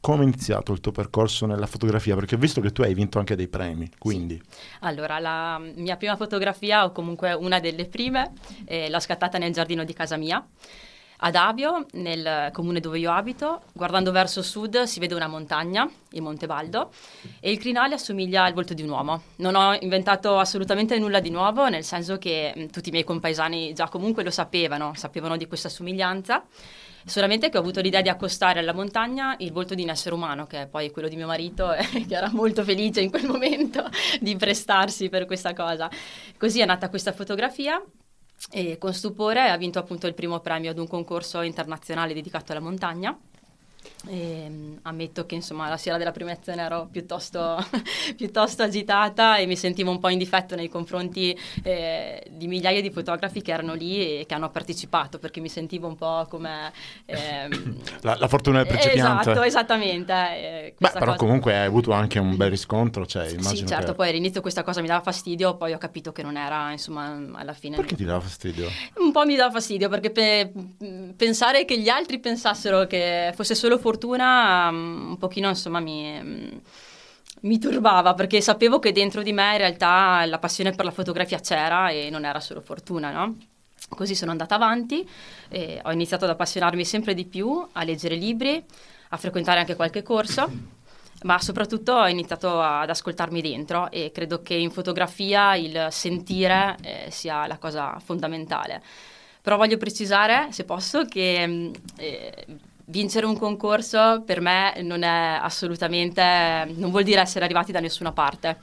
Speaker 2: Come è iniziato il tuo percorso nella fotografia? Perché ho visto che tu hai vinto anche dei premi, quindi...
Speaker 3: Allora, la mia prima fotografia, o comunque una delle prime, eh, l'ho scattata nel giardino di casa mia. Ad Avio, nel comune dove io abito, guardando verso sud si vede una montagna, il Monte Baldo, e il crinale assomiglia al volto di un uomo. Non ho inventato assolutamente nulla di nuovo, nel senso che mh, tutti i miei compaesani già comunque lo sapevano, sapevano di questa somiglianza, solamente che ho avuto l'idea di accostare alla montagna il volto di un essere umano, che è poi quello di mio marito, eh, che era molto felice in quel momento di prestarsi per questa cosa. Così è nata questa fotografia e con stupore ha vinto appunto il primo premio ad un concorso internazionale dedicato alla montagna. E, mm, ammetto che insomma la sera della premiazione ero piuttosto, piuttosto agitata e mi sentivo un po' in difetto nei confronti eh, di migliaia di fotografi che erano lì e che hanno partecipato perché mi sentivo un po' come ehm,
Speaker 2: La, la fortuna del principiante.
Speaker 3: esatto esattamente eh,
Speaker 2: Beh, però
Speaker 3: cosa-
Speaker 2: comunque hai avuto anche un bel riscontro, cioè
Speaker 3: sì certo
Speaker 2: che...
Speaker 3: poi all'inizio questa cosa mi dava fastidio poi ho capito che non era insomma alla fine
Speaker 2: Perché ti dava fastidio?
Speaker 3: un po' mi dà fastidio perché pe- pensare che gli altri pensassero che fosse solo fortuna mm, un pochino insomma mi, mm, mi turbava perché sapevo che dentro di me in realtà la passione per la fotografia c'era e non era solo fortuna, no? Così sono andata avanti, e ho iniziato ad appassionarmi sempre di più, a leggere libri, a frequentare anche qualche corso, ma soprattutto ho iniziato ad ascoltarmi dentro e credo che in fotografia il sentire eh, sia la cosa fondamentale. Però voglio precisare, se posso, che mh, eh, vincere un concorso per me non è assolutamente, non vuol dire essere arrivati da nessuna parte.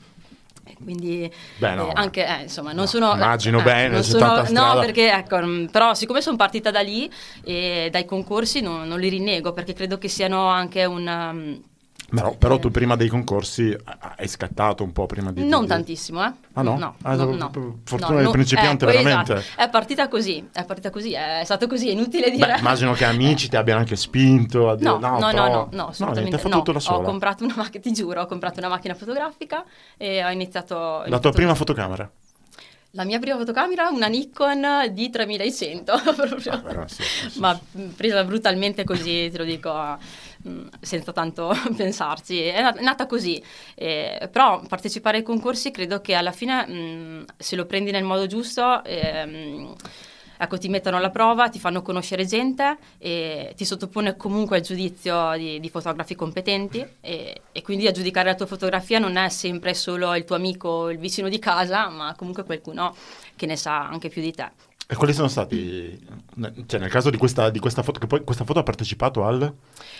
Speaker 3: Quindi
Speaker 2: Beh, no.
Speaker 3: eh, anche, eh, insomma, non
Speaker 2: No,
Speaker 3: sono...
Speaker 2: immagino
Speaker 3: eh,
Speaker 2: bene,
Speaker 3: non sono- No, perché ecco, mh, però siccome sono partita da lì e dai concorsi non, non li rinnego perché credo che siano anche un...
Speaker 2: Però, però tu prima dei concorsi ah, hai scattato un po' prima di...
Speaker 3: Non
Speaker 2: di-
Speaker 3: tantissimo, eh?
Speaker 2: Ah, no?
Speaker 3: No,
Speaker 2: Ah,
Speaker 3: no, no.
Speaker 2: fortuna
Speaker 3: No,
Speaker 2: del principiante,
Speaker 3: ecco,
Speaker 2: veramente.
Speaker 3: esatto. È partita così, è partita così, è stato così, è inutile dire.
Speaker 2: Beh, immagino che amici ti abbiano anche spinto a dire
Speaker 3: No, no, no,
Speaker 2: però-
Speaker 3: no, no,
Speaker 2: niente,
Speaker 3: assolutamente no.
Speaker 2: sola.
Speaker 3: Ho comprato una macchina, ti giuro, ho comprato una macchina fotografica e ho iniziato... ho
Speaker 2: La tua
Speaker 3: iniziato-
Speaker 2: prima fotocamera?
Speaker 3: La mia prima fotocamera, una Nikon D3100, proprio.
Speaker 2: Ah, però sì, sì, sì.
Speaker 3: Ma presa brutalmente così, te lo dico, senza tanto pensarci. È nata, così. Eh, però partecipare ai concorsi credo che alla fine, mh, se lo prendi nel modo giusto, ehm, ecco, ti mettono alla prova, ti fanno conoscere gente e ti sottopone comunque al giudizio di, di fotografi competenti e, e quindi a giudicare la tua fotografia non è sempre solo il tuo amico o il vicino di casa, ma comunque qualcuno che ne sa anche più di te.
Speaker 2: E quali sono stati, cioè nel caso di questa, di questa foto, che poi questa foto ha partecipato al...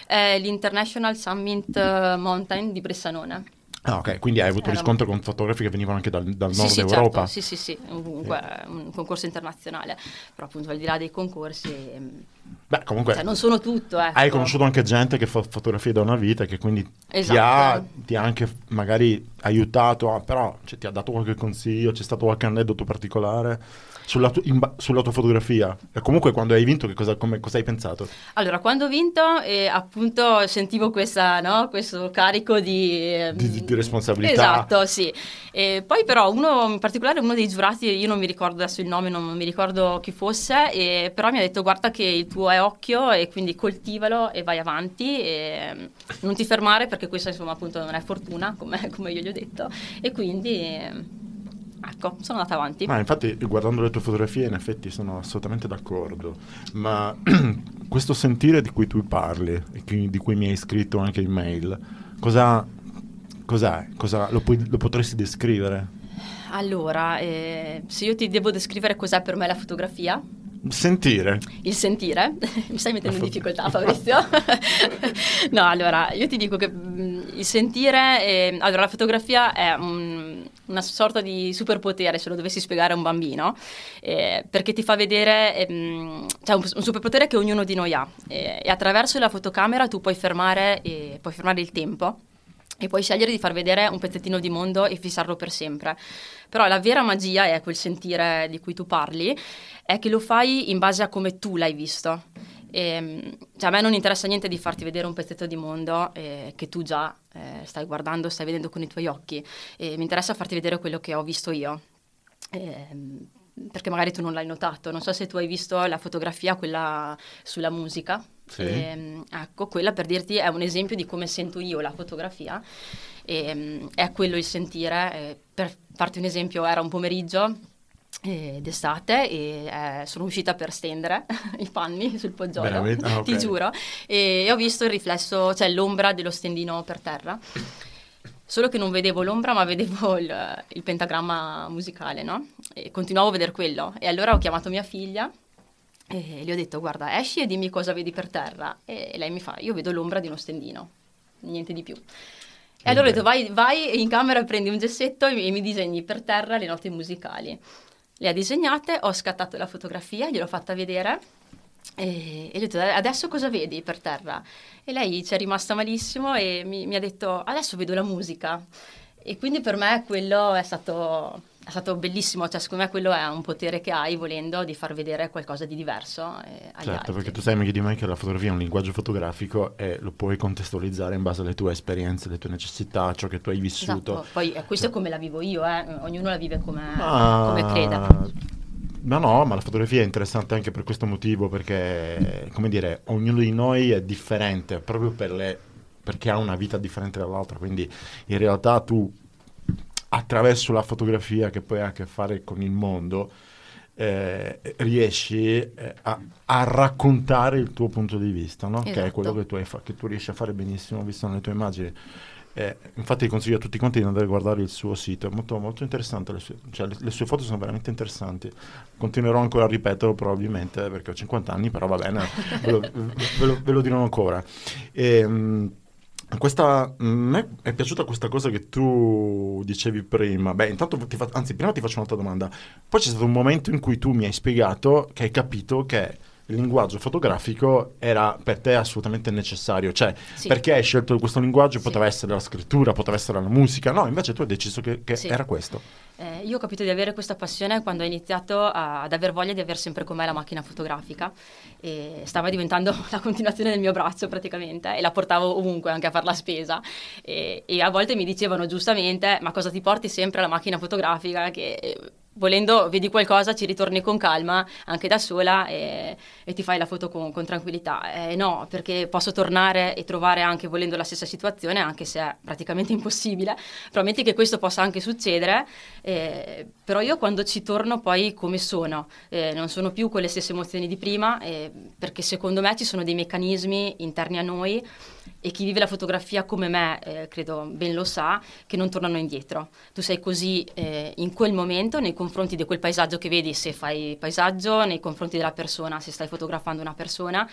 Speaker 3: È l'International Summit eh, Mountain di Bressanone.
Speaker 2: Ah ok, quindi hai avuto
Speaker 3: Era-
Speaker 2: riscontro con fotografi che venivano anche dal, dal nord
Speaker 3: sì,
Speaker 2: Europa.
Speaker 3: certo, sì, sì, sì, comunque è un concorso internazionale, però appunto al di là dei concorsi, ehm,
Speaker 2: Beh, comunque
Speaker 3: cioè, non sono tutto, ecco.
Speaker 2: hai conosciuto anche gente che fa fotografie da una vita e che quindi ti,
Speaker 3: Esatto.
Speaker 2: ha, ti ha anche magari aiutato, a- però cioè, ti ha dato qualche consiglio, c'è stato qualche aneddoto particolare sulla, tu- in sulla tua fotografia. E comunque quando hai vinto che cosa, come- cosa hai pensato?
Speaker 3: Allora, quando ho vinto, eh, appunto, sentivo questa, no, questo carico di, ehm,
Speaker 2: Di- di- responsabilità.
Speaker 3: Esatto, sì. E poi però uno, in particolare uno dei giurati, io non mi ricordo adesso il nome, non mi ricordo chi fosse, e, però mi ha detto guarda che il tuo è occhio e quindi coltivalo e vai avanti e mm, non ti fermare perché questa insomma appunto non è fortuna, come, come io gli ho detto. E quindi, ehm, ecco, sono andata avanti.
Speaker 2: Ma infatti guardando le tue fotografie in effetti sono assolutamente d'accordo, ma questo sentire di cui tu parli e di cui mi hai scritto anche in mail, cosa, cos'è? Cosa, lo, puoi- lo potresti descrivere?
Speaker 3: Allora, eh, se io ti devo descrivere cos'è per me la fotografia,
Speaker 2: Sentire.
Speaker 3: il sentire, mi stai mettendo in difficoltà Fabrizio? no, allora, io ti dico che mh, il sentire, eh, allora la fotografia è un- una sorta di superpotere se lo dovessi spiegare a un bambino, eh, perché ti fa vedere, ehm, cioè un, un superpotere che ognuno di noi ha eh, e attraverso la fotocamera tu puoi fermare, eh, puoi fermare il tempo e puoi scegliere di far vedere un pezzettino di mondo e fissarlo per sempre. Però la vera magia è quel sentire di cui tu parli, è che lo fai in base a come tu l'hai visto. E, cioè, a me non interessa niente di farti vedere un pezzetto di mondo eh, che tu già eh, stai guardando, stai vedendo con i tuoi occhi. E mi interessa farti vedere quello che ho visto io. Ehm, perché magari tu non l'hai notato. Non so se tu hai visto la fotografia, quella sulla musica.
Speaker 2: Sì.
Speaker 3: Ehm, ecco, quella per dirti è un esempio di come sento io la fotografia. Ehm, è quello il sentire. eh, per farti un esempio, era un pomeriggio eh, d'estate e eh, sono uscita per stendere i panni sul poggiolo?
Speaker 2: Ah, ok.
Speaker 3: ti giuro, e ho visto il riflesso, cioè l'ombra dello stendino per terra. Solo che non vedevo l'ombra, ma vedevo il, il pentagramma musicale, no? E continuavo a vedere quello. E allora ho chiamato mia figlia e le ho detto, guarda, esci e dimmi cosa vedi per terra. E lei mi fa, io vedo l'ombra di uno stendino, niente di più. E allora ho detto, vai, vai in camera, prendi un gessetto e mi disegni per terra le note musicali. Le ha disegnate, ho scattato la fotografia, gliel'ho fatta vedere e, e gli ho detto, adesso cosa vedi per terra? E lei ci è rimasta malissimo e mi, mi ha detto, adesso vedo la musica. E quindi per me quello è stato, è stato bellissimo, cioè secondo me quello è un potere che hai volendo di far vedere qualcosa di diverso eh, agli
Speaker 2: Certo,
Speaker 3: altri.
Speaker 2: perché tu sai meglio di me che la fotografia è un linguaggio fotografico e lo puoi contestualizzare in base alle tue esperienze, alle tue necessità, ciò che tu hai vissuto.
Speaker 3: Esatto, poi eh, questo è come la vivo io, eh, ognuno la vive come,
Speaker 2: Ah,
Speaker 3: come crede.
Speaker 2: Ma no, ma la fotografia è interessante anche per questo motivo, perché, come dire, ognuno di noi è differente, proprio per le- perché ha una vita differente dall'altra, quindi in realtà tu, attraverso la fotografia che poi ha a che fare con il mondo, eh, riesci eh, a, a raccontare il tuo punto di vista, no? che è
Speaker 3: Esatto.
Speaker 2: quello che tu, fa- che tu riesci a fare benissimo visto nelle tue immagini. Eh, infatti consiglio a tutti quanti di andare a guardare il suo sito, è molto, molto interessante, le sue, cioè, le, le sue foto sono veramente interessanti. Continuerò ancora a ripeterlo probabilmente perché ho 50 anni, però va bene, ve lo, ve lo- ve lo dirò ancora. Ehm, questa, a me è piaciuta questa cosa che tu dicevi prima. Beh, intanto ti fa- anzi, prima ti faccio un'altra domanda. Poi c'è stato un momento in cui tu mi hai spiegato che hai capito che il linguaggio fotografico era per te assolutamente necessario. Cioè,
Speaker 3: Sì.
Speaker 2: perché hai scelto questo linguaggio?
Speaker 3: Sì.
Speaker 2: Poteva essere la scrittura, poteva essere la musica. No, invece tu hai deciso che, che
Speaker 3: Sì.
Speaker 2: era questo.
Speaker 3: Eh, io ho capito di avere questa passione quando ho iniziato a- ad aver voglia di avere sempre con me la macchina fotografica e stava diventando la continuazione del mio braccio praticamente e la portavo ovunque anche a fare la spesa e, e a volte mi dicevano giustamente ma cosa ti porti sempre la macchina fotografica che eh, volendo vedi qualcosa ci ritorni con calma anche da sola e, e ti fai la foto con, con tranquillità. Eh, no perché posso tornare e trovare anche volendo la stessa situazione anche se è praticamente impossibile prometti che questo possa anche succedere eh, però io quando ci torno poi come sono, Eh, non sono più con le stesse emozioni di prima, eh, perché secondo me ci sono dei meccanismi interni a noi e chi vive la fotografia come me, eh, credo ben lo sa, che non tornano indietro. Tu sei così eh, in quel momento nei confronti di quel paesaggio che vedi se fai paesaggio, nei confronti della persona se stai fotografando una persona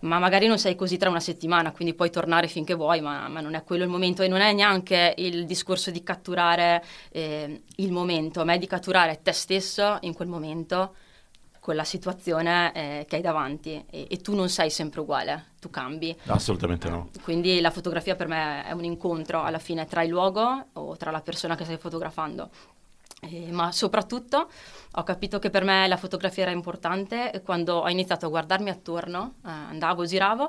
Speaker 3: ma magari non sei così tra una settimana, quindi puoi tornare finché vuoi, ma, ma non è quello il momento e non è neanche il discorso di catturare eh, il momento, ma è di catturare te stesso in quel momento con la situazione eh, che hai davanti e, e tu non sei sempre uguale, tu cambi.
Speaker 2: Assolutamente no.
Speaker 3: Quindi la fotografia per me è un incontro alla fine tra il luogo o tra la persona che stai fotografando. Eh, ma soprattutto ho capito che per me la fotografia era importante quando ho iniziato a guardarmi attorno, eh, andavo, giravo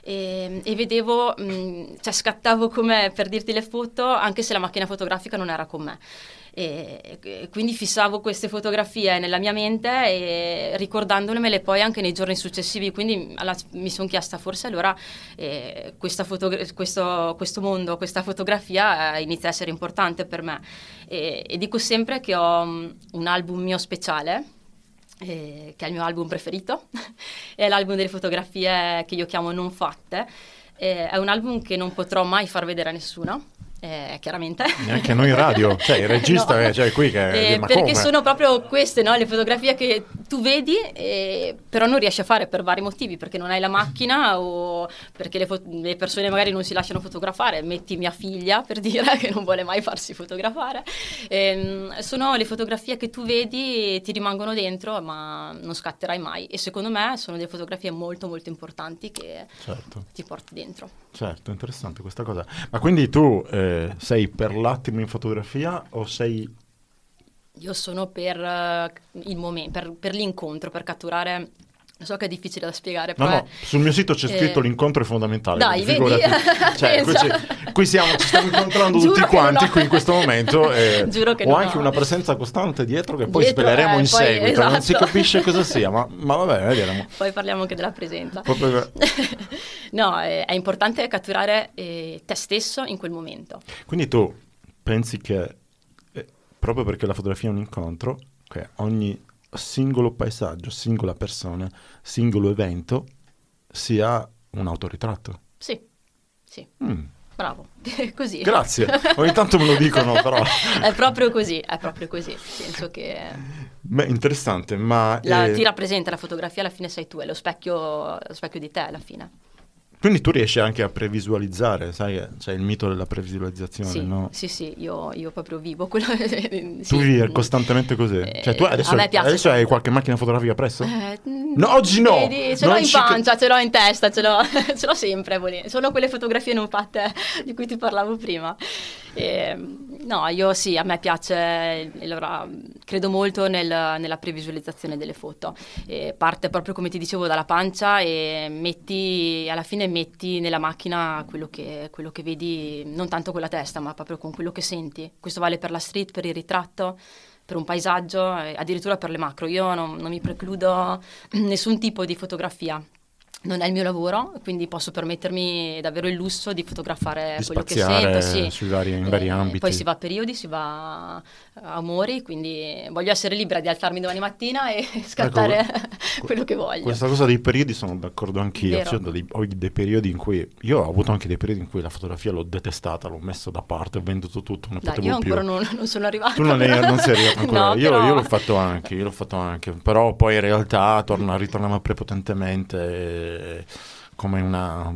Speaker 3: e, e vedevo, mh, cioè scattavo come per dirti le foto anche se la macchina fotografica non era con me. E, quindi fissavo queste fotografie nella mia mente e ricordandomele poi anche nei giorni successivi. Quindi alla- mi sono chiesta forse allora eh, fotogra- questo, questo mondo, questa fotografia eh, inizia a essere importante per me. E, e dico sempre che ho mm, un album mio speciale. eh, che è il mio album preferito, è l'album delle fotografie che io chiamo non fatte. Eh, è un album che non potrò mai far vedere a nessuno, eh, chiaramente.
Speaker 2: Neanche noi in radio, cioè il regista
Speaker 3: No.
Speaker 2: è cioè, qui che...
Speaker 3: Eh, perché
Speaker 2: come?
Speaker 3: sono proprio queste no, le fotografie che tu vedi, eh, però non riesci a fare per vari motivi, perché non hai la macchina o perché le, fo- le persone magari non si lasciano fotografare. Metti mia figlia per dire che non vuole mai farsi fotografare. Ehm, sono le fotografie che tu vedi e ti rimangono dentro, ma non scatterai mai. E secondo me sono delle fotografie molto molto importanti che
Speaker 2: Certo,
Speaker 3: ti porti dentro.
Speaker 2: certo, interessante questa cosa. Ma quindi tu eh, sei per l'attimo in fotografia o sei...
Speaker 3: Io sono per eh, il momento, per, per l'incontro, per catturare. So che è difficile da spiegare,
Speaker 2: No,
Speaker 3: però
Speaker 2: no, sul mio sito c'è
Speaker 3: eh,
Speaker 2: scritto l'incontro è fondamentale.
Speaker 3: Dai, vedi?
Speaker 2: Cioè, qui, ci- qui siamo, ci stiamo incontrando tutti quanti qui in questo momento. e
Speaker 3: Giuro che
Speaker 2: ho anche
Speaker 3: ho.
Speaker 2: una presenza costante dietro che poi
Speaker 3: Dietro,
Speaker 2: sveleremo
Speaker 3: eh,
Speaker 2: in
Speaker 3: poi,
Speaker 2: seguito. Non si
Speaker 3: esatto.
Speaker 2: capisce cosa sia, ma, ma vabbè, vedremo.
Speaker 3: poi parliamo anche della presenza. No, eh, è importante catturare eh, te stesso in quel momento.
Speaker 2: Quindi tu pensi che eh, proprio perché la fotografia è un incontro, che ogni singolo paesaggio, singola persona, singolo evento sia un autoritratto?
Speaker 3: Sì, sì,
Speaker 2: Mm,
Speaker 3: bravo. così.
Speaker 2: Grazie, ogni tanto me lo dicono però.
Speaker 3: è proprio così, è proprio così. Penso che
Speaker 2: Beh, interessante, ma...
Speaker 3: la-
Speaker 2: eh,
Speaker 3: ti rappresenta la fotografia, alla fine sei tu, è lo specchio, lo specchio di te alla fine.
Speaker 2: Quindi tu riesci anche a previsualizzare, sai, c'è il mito della previsualizzazione,
Speaker 3: Sì,
Speaker 2: no?
Speaker 3: sì, sì, io, io proprio vivo quello.
Speaker 2: Tu
Speaker 3: sì.
Speaker 2: vivi costantemente così.
Speaker 3: Eh,
Speaker 2: cioè, tu adesso, adesso hai qualche macchina fotografica presso?
Speaker 3: Eh, mm,
Speaker 2: No, oggi no!
Speaker 3: Vedi, ce l'ho in pancia, ce l'ho in testa, ce l'ho, ce l'ho sempre. volendo. Sono quelle fotografie non fatte di cui ti parlavo prima. E, no, io sì, a me piace, allora, credo molto nel- nella previsualizzazione delle foto. E parte proprio come ti dicevo dalla pancia e metti, alla fine metti nella macchina quello che, quello che vedi, non tanto con la testa, ma proprio con quello che senti. Questo vale per la street, per il ritratto per un paesaggio, addirittura per le macro. Io non, non mi precludo nessun tipo di fotografia. Non è il mio lavoro, quindi posso permettermi davvero il lusso di fotografare
Speaker 2: Di
Speaker 3: quello che sento. Sì.
Speaker 2: sui vari- in vari ambiti.
Speaker 3: Poi si va a periodi, si va a umori, quindi voglio essere libera di alzarmi domani mattina e scattare quello che voglio.
Speaker 2: Questa cosa dei periodi sono d'accordo anch'io. Cioè, ho, dei, ho dei periodi in cui io ho avuto anche dei periodi in cui la fotografia l'ho detestata, l'ho messo da parte, ho venduto tutto, non
Speaker 3: Dai,
Speaker 2: potevo
Speaker 3: io
Speaker 2: più.
Speaker 3: ancora non, non sono arrivata.
Speaker 2: Tu non, eri- non sei arrivato ancora,
Speaker 3: No,
Speaker 2: io,
Speaker 3: però-
Speaker 2: io l'ho fatto anche, io l'ho fatto anche, però poi in realtà torna, ritornava prepotentemente eh, come una,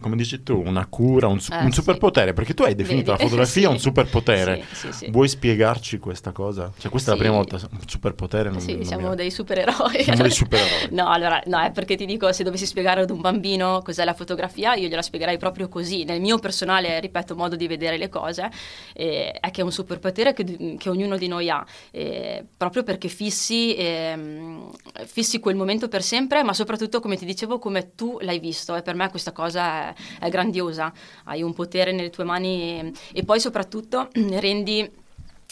Speaker 2: come dici tu, una cura, un, su-
Speaker 3: Eh,
Speaker 2: un
Speaker 3: sì.
Speaker 2: superpotere, perché tu hai definito
Speaker 3: Vedi?
Speaker 2: la fotografia
Speaker 3: Sì.
Speaker 2: un superpotere.
Speaker 3: Sì, sì, sì.
Speaker 2: Vuoi spiegarci questa cosa? Cioè questa è la
Speaker 3: Sì.
Speaker 2: prima volta, un superpotere? Non,
Speaker 3: Sì,
Speaker 2: non
Speaker 3: siamo
Speaker 2: mi-
Speaker 3: dei supereroi.
Speaker 2: Siamo dei supereroi.
Speaker 3: No, allora, no, è perché ti dico, se dovessi spiegare ad un bambino cos'è la fotografia, io gliela spiegherei proprio così, nel mio personale, ripeto, modo di vedere le cose, eh, è che è un superpotere che, che ognuno di noi ha, eh, proprio perché fissi, ehm, fissi quel momento per sempre, ma soprattutto, come ti dicevo, come tu l'hai visto, e per me questa cosa è, è grandiosa, hai un potere nelle tue mani e, e poi soprattutto rendi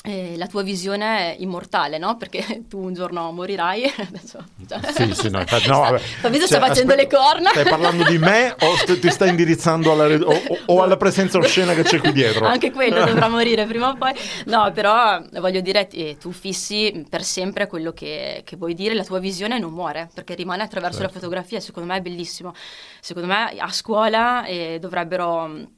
Speaker 3: eh, la tua visione immortale, no? Perché tu un giorno morirai. Adesso, cioè-
Speaker 2: Sì, sì, no, infatti, no, vabbè.
Speaker 3: Fabrizio
Speaker 2: Cioè,
Speaker 3: sta facendo
Speaker 2: aspe-
Speaker 3: le corna.
Speaker 2: Stai parlando di me o st- ti stai indirizzando alla, re- o- o alla presenza oscena che c'è qui dietro?
Speaker 3: Anche quello dovrà morire prima o poi. No, però voglio dire, eh, tu fissi per sempre quello che, che vuoi dire, la tua visione non muore, perché rimane attraverso
Speaker 2: Certo.
Speaker 3: la fotografia, secondo me è bellissimo. Secondo me a scuola eh, dovrebbero...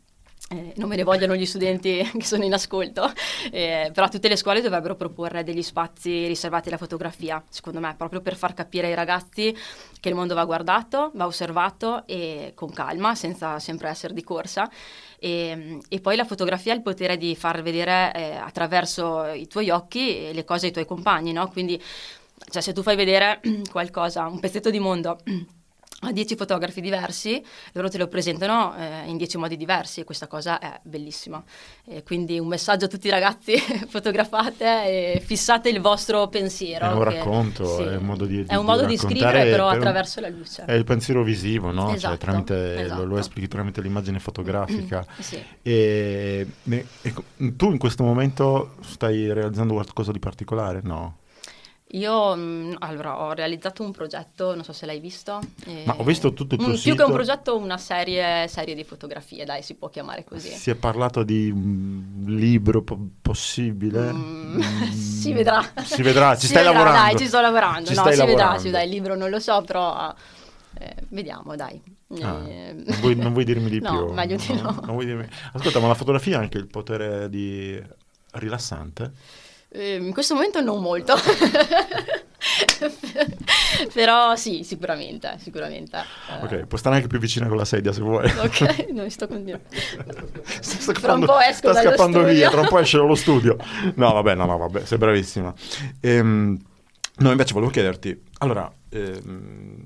Speaker 3: eh, non me ne vogliono gli studenti che sono in ascolto, eh, però tutte le scuole dovrebbero proporre degli spazi riservati alla fotografia, secondo me, proprio per far capire ai ragazzi che il mondo va guardato, va osservato e con calma, senza sempre essere di corsa. E, e poi la fotografia ha il potere di far vedere eh, attraverso i tuoi occhi eh, le cose ai tuoi compagni, no? Quindi, cioè, se tu fai vedere qualcosa, un pezzetto di mondo a dieci fotografi diversi, loro te lo presentano eh, in dieci modi diversi e questa cosa è bellissima. E quindi un messaggio a tutti i ragazzi, fotografate e fissate il vostro pensiero.
Speaker 2: È un
Speaker 3: che-
Speaker 2: racconto,
Speaker 3: sì.
Speaker 2: è un modo di,
Speaker 3: È un
Speaker 2: di
Speaker 3: modo di
Speaker 2: raccontare
Speaker 3: scrivere però
Speaker 2: per-
Speaker 3: attraverso la luce.
Speaker 2: È il pensiero visivo, no? Cioè,
Speaker 3: Esatto,
Speaker 2: tramite, lo- Lo,
Speaker 3: esatto.
Speaker 2: esplichi tramite l'immagine fotografica.
Speaker 3: Sì.
Speaker 2: E, ne- ecco, tu in questo momento stai realizzando qualcosa di particolare? No.
Speaker 3: Io mh, allora, ho realizzato un progetto, non so se l'hai visto. eh,
Speaker 2: Ma ho visto tutto il tuo
Speaker 3: un-
Speaker 2: sito.
Speaker 3: Più che un progetto, una serie, serie di fotografie, dai, si può chiamare così.
Speaker 2: Si è parlato di un libro po- possibile?
Speaker 3: Mm,
Speaker 2: Mm,
Speaker 3: si vedrà.
Speaker 2: Si vedrà, ci
Speaker 3: Si
Speaker 2: stai
Speaker 3: vedrà,
Speaker 2: lavorando.
Speaker 3: Dai, ci sto lavorando.
Speaker 2: Ci
Speaker 3: no, si vedrà,
Speaker 2: lavorando.
Speaker 3: si vedrà. Il libro non lo so, però eh, vediamo, dai.
Speaker 2: Ah,
Speaker 3: Eh,
Speaker 2: non, vuoi, non vuoi dirmi di
Speaker 3: no,
Speaker 2: più?
Speaker 3: meglio di no.
Speaker 2: vuoi dirmi- Ascolta, ma la fotografia ha anche il potere di rilassante?
Speaker 3: Eh, in questo momento non molto. Però sì, sicuramente, sicuramente. Eh,
Speaker 2: Ok, puoi stare anche più vicina con la sedia se vuoi.
Speaker 3: Ok, non sto continuando.
Speaker 2: sta
Speaker 3: Tra un po' esco
Speaker 2: sta scappando via, tra un po' esce dallo studio. No, vabbè, no, no, vabbè, sei bravissima. Ehm, no, invece volevo chiederti, allora, ehm,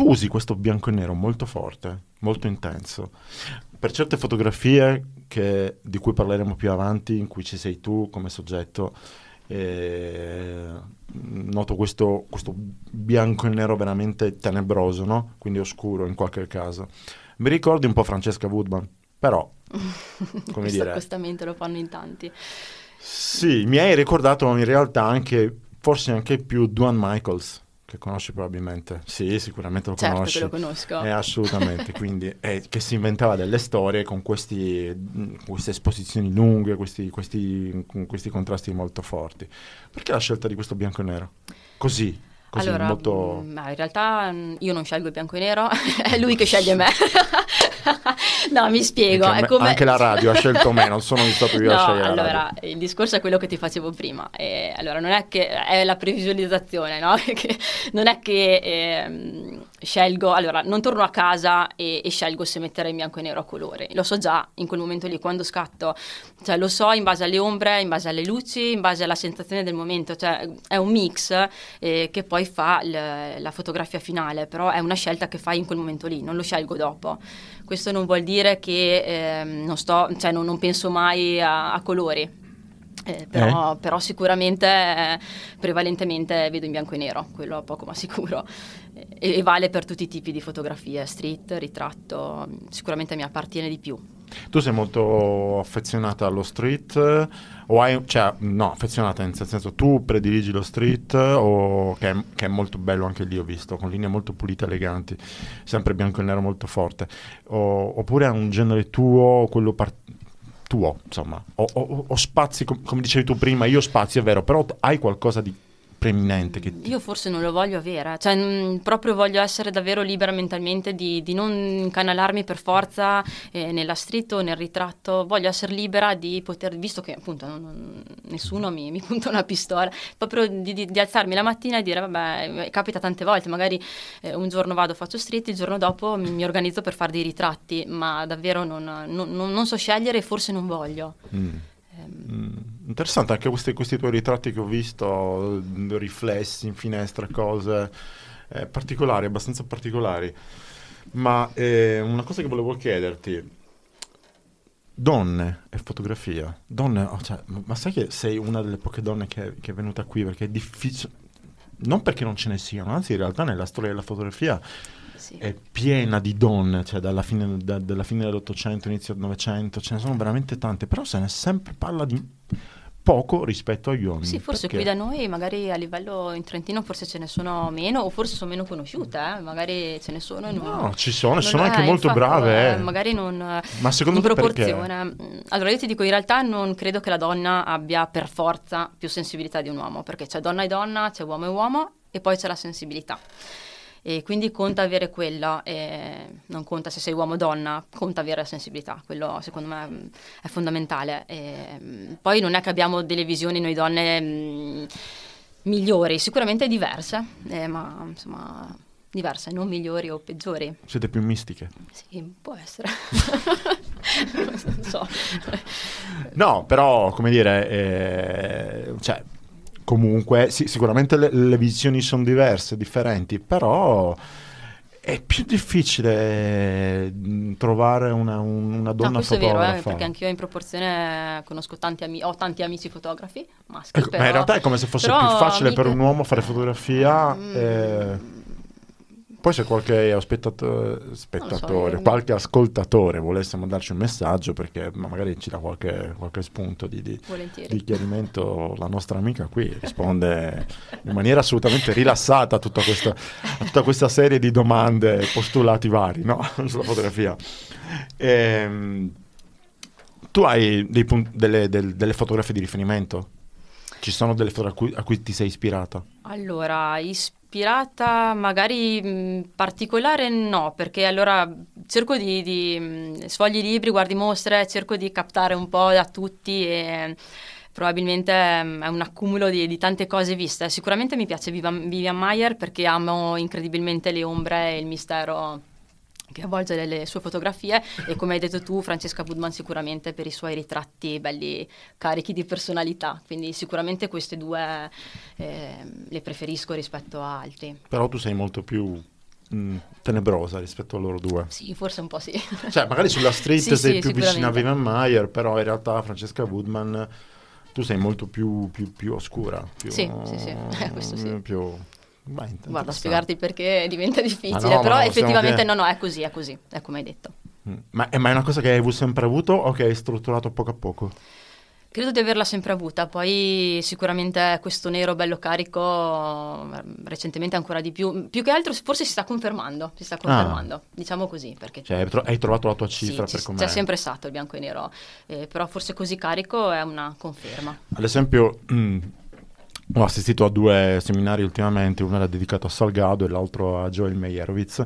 Speaker 2: tu usi questo bianco e nero molto forte, molto intenso. Per certe fotografie che- di cui parleremo più avanti, in cui ci sei tu come soggetto, eh, noto questo, questo bianco e nero veramente tenebroso, no? Quindi oscuro in qualche caso. Mi ricordi un po' Francesca Woodman, però, come
Speaker 3: Questo
Speaker 2: dire,
Speaker 3: accostamento lo fanno in tanti.
Speaker 2: sì, mi hai ricordato in realtà anche, forse anche più Duane Michaels, che conosci probabilmente. Sì, sicuramente lo
Speaker 3: Certo
Speaker 2: conosci.
Speaker 3: che lo conosco.
Speaker 2: Eh, assolutamente, quindi eh, che si inventava delle storie con, questi, mh, queste esposizioni lunghe, questi, questi, con questi contrasti molto forti. Perché la scelta di questo bianco e nero? Così, così
Speaker 3: allora,
Speaker 2: molto...
Speaker 3: mm, ma in realtà mm, io non scelgo il bianco e nero, è lui che sceglie me. no, mi spiego.
Speaker 2: Anche, me-
Speaker 3: come...
Speaker 2: anche la radio ha scelto me, non sono stato io a
Speaker 3: No,
Speaker 2: scegliere la
Speaker 3: allora, il discorso è quello che ti facevo prima. Eh, allora, non è che è la previsualizzazione, no? Non è che ehm, scelgo, allora, non torno a casa e, e scelgo se mettere in bianco e nero a colori. Lo so già in quel momento lì, quando scatto. Cioè, lo so in base alle ombre, in base alle luci, in base alla sensazione del momento. Cioè, è un mix eh, che poi fa l- la fotografia finale, però è una scelta che fai in quel momento lì, non lo scelgo dopo. Questo non vuol dire che ehm, non, sto, cioè, non, non penso mai a, a colori. Eh, però, però sicuramente eh, prevalentemente vedo in bianco e nero, quello poco ma sicuro. E, e vale per tutti i tipi di fotografie, street, ritratto, sicuramente mi appartiene di più.
Speaker 2: Tu sei molto affezionata allo street eh, o hai, cioè, no, affezionata nel senso tu prediligi lo street o che è, che è molto bello anche lì ho visto, con linee molto pulite, eleganti, sempre bianco e nero molto forte, o- oppure è un genere tuo, quello par- tuo, insomma, o, o- o spazi, com- come dicevi tu prima, io spazio è vero, però hai qualcosa di preeminente che ti...
Speaker 3: Io forse non lo voglio avere, cioè mm, proprio voglio essere davvero libera mentalmente di, di non incanalarmi per forza eh, nella street o nel ritratto, voglio essere libera di poter, visto che appunto non- nessuno mi, mi punta una pistola, proprio di, di- di alzarmi la mattina e dire vabbè, eh, capita tante volte, magari eh, un giorno vado, faccio street, il giorno dopo mi, mi organizzo per fare dei ritratti, ma davvero non, non- non- so scegliere e forse non voglio.
Speaker 2: Mm. Mm, Interessante anche questi, questi tuoi ritratti che ho visto, riflessi in finestra, cose eh, particolari, abbastanza particolari. Ma eh, una cosa che volevo chiederti, donne e fotografia, donne, oh, cioè, ma sai che sei una delle poche donne che, che è venuta qui perché è difficile, non perché non ce ne siano, anzi in realtà nella storia della fotografia
Speaker 3: Sì.
Speaker 2: è piena di donne, cioè dalla fine, da- dalla fine dell'Ottocento, inizio del Novecento, ce ne sono veramente tante, però se ne sempre parla di poco rispetto agli uomini.
Speaker 3: Sì, forse
Speaker 2: Perché?
Speaker 3: qui da noi magari a livello in Trentino forse ce ne sono meno o forse sono meno conosciute, eh, magari ce ne sono. e non-
Speaker 2: No, ci sono,
Speaker 3: non-
Speaker 2: sono anche molto
Speaker 3: infatti,
Speaker 2: brave.
Speaker 3: eh,
Speaker 2: eh.
Speaker 3: magari non
Speaker 2: Ma secondo
Speaker 3: in
Speaker 2: te perché?
Speaker 3: proporzione. Mm, Allora io ti dico, in realtà non credo che la donna abbia per forza più sensibilità di un uomo, perché c'è donna e donna, c'è uomo e uomo e poi c'è la sensibilità. E quindi conta avere quello, e non conta se sei uomo o donna, conta avere la sensibilità, quello secondo me mm, è fondamentale. E, mm, poi non è che abbiamo delle visioni noi donne mm, migliori, sicuramente diverse, eh, ma insomma diverse, non migliori o peggiori.
Speaker 2: Siete più mistiche.
Speaker 3: Sì, può essere. non so.
Speaker 2: No, però, come dire, eh, cioè, comunque, sì, sicuramente le, le visioni sono diverse, differenti, però è più difficile trovare una, un- una
Speaker 3: No,
Speaker 2: donna
Speaker 3: questo è vero,
Speaker 2: fotografa.
Speaker 3: eh, perché anch'io in proporzione conosco tanti amici, ho tanti amici fotografi maschi.
Speaker 2: Ecco,
Speaker 3: però,
Speaker 2: ma in realtà è come se fosse più facile per
Speaker 3: amiche-
Speaker 2: un uomo fare fotografia.
Speaker 3: Mm.
Speaker 2: eh, Poi se qualche spettatore, spettatore
Speaker 3: io-
Speaker 2: qualche ascoltatore volesse mandarci un messaggio perché ma magari ci dà qualche, qualche spunto di, di- di chiarimento, la nostra amica qui risponde in maniera assolutamente rilassata a tutta questa, a tutta questa serie di domande, postulati vari no? sulla fotografia. Ehm, tu hai pun- delle, del- delle fotografie di riferimento? Ci sono delle foto a cui, a cui ti sei ispirata?
Speaker 3: Allora, is- ispirata magari mh, particolare no, perché allora cerco di, di mh, sfogli libri, guardi mostre, cerco di captare un po' da tutti e probabilmente mh, è un accumulo di, di, tante cose viste. Sicuramente mi piace Vivian Mayer perché amo incredibilmente le ombre e il mistero che avvolge le, le, sue fotografie. E come hai detto tu Francesca Budman sicuramente per i suoi ritratti belli carichi di personalità. Quindi sicuramente queste due eh, le preferisco rispetto a altri.
Speaker 2: Però tu sei molto più mh, tenebrosa rispetto a loro due.
Speaker 3: Sì forse un po' sì.
Speaker 2: Cioè magari sulla street sì, sei sì, più vicina a Vivian Mayer però in realtà Francesca Woodman tu sei molto più, più, più oscura più,
Speaker 3: sì sì sì. Eh, questo sì.
Speaker 2: più
Speaker 3: Beh, Guarda, spiegarti perché diventa difficile, no, però effettivamente no, no, è così, è così, è come hai detto.
Speaker 2: Mm. Ma, ma, è una cosa che hai sempre avuto o che hai strutturato poco a poco?
Speaker 3: Credo di averla sempre avuta, poi sicuramente questo nero bello carico recentemente ancora di più, più che altro forse si sta confermando, si sta confermando, ah. diciamo così. Perché
Speaker 2: cioè, hai trovato la tua cifra sì, per com'è?
Speaker 3: C'è sempre stato il bianco e nero, eh, però forse così carico è una conferma.
Speaker 2: Ad esempio, mh, mm, ho assistito a due seminari ultimamente, uno era dedicato a Salgado e l'altro a Joel Meyerowitz,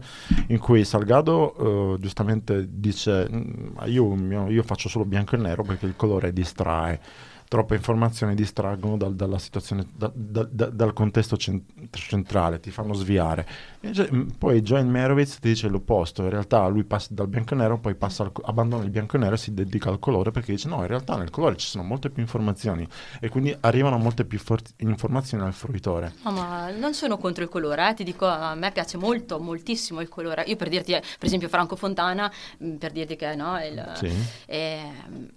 Speaker 2: in cui Salgado eh, giustamente dice mm, io, io faccio solo bianco e nero perché il colore distrae troppe informazioni distraggono dal, dalla situazione, da, da, da, dal contesto centrale, ti fanno sviare. Mm, poi Joan Merowitz ti dice l'opposto, in realtà lui passa dal bianco e nero, poi al, abbandona il bianco e nero e si dedica al colore perché dice no, in realtà nel colore ci sono molte più informazioni e quindi arrivano molte più for- informazioni al fruitore.
Speaker 3: No, ma non sono contro il colore, eh. ti dico, a me piace molto, moltissimo il colore. Io per dirti, per esempio Franco Fontana, mm, per dirti che no, il, sì. eh,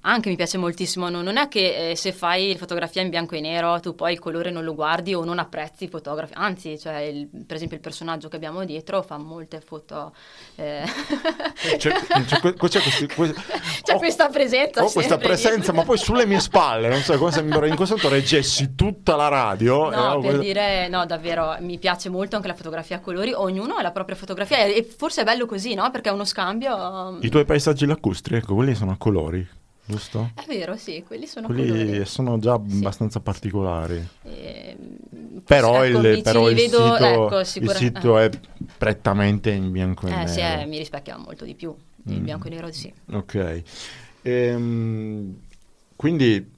Speaker 3: anche mi piace moltissimo, non, non è che... Eh, se fai fotografia in bianco e nero tu poi il colore non lo guardi o non apprezzi i fotografi, anzi, cioè il, per esempio il personaggio che abbiamo dietro fa molte foto... Eh.
Speaker 2: C'è, c'è, c'è, questi, que...
Speaker 3: c'è oh, questa presenza.
Speaker 2: Ho questa presenza, ma poi sulle mie spalle, non so come se in questo momento reggessi tutta la radio.
Speaker 3: No, eh, per questa... dire, no, davvero, mi piace molto anche la fotografia a colori, ognuno ha la propria fotografia e forse è bello così, no? Perché è uno scambio...
Speaker 2: I tuoi paesaggi lacustri, ecco, quelli sono a colori giusto?
Speaker 3: È vero, sì, quelli sono
Speaker 2: quelli
Speaker 3: colori.
Speaker 2: sono già sì. abbastanza particolari. Eh, però, ecco, il, però il, vedo, sito, ecco, sicura... il, sito, è prettamente in bianco e
Speaker 3: eh,
Speaker 2: nero.
Speaker 3: Sì, eh, mi rispecchia molto di più. Il mm. bianco e nero sì.
Speaker 2: Ok. Ehm, quindi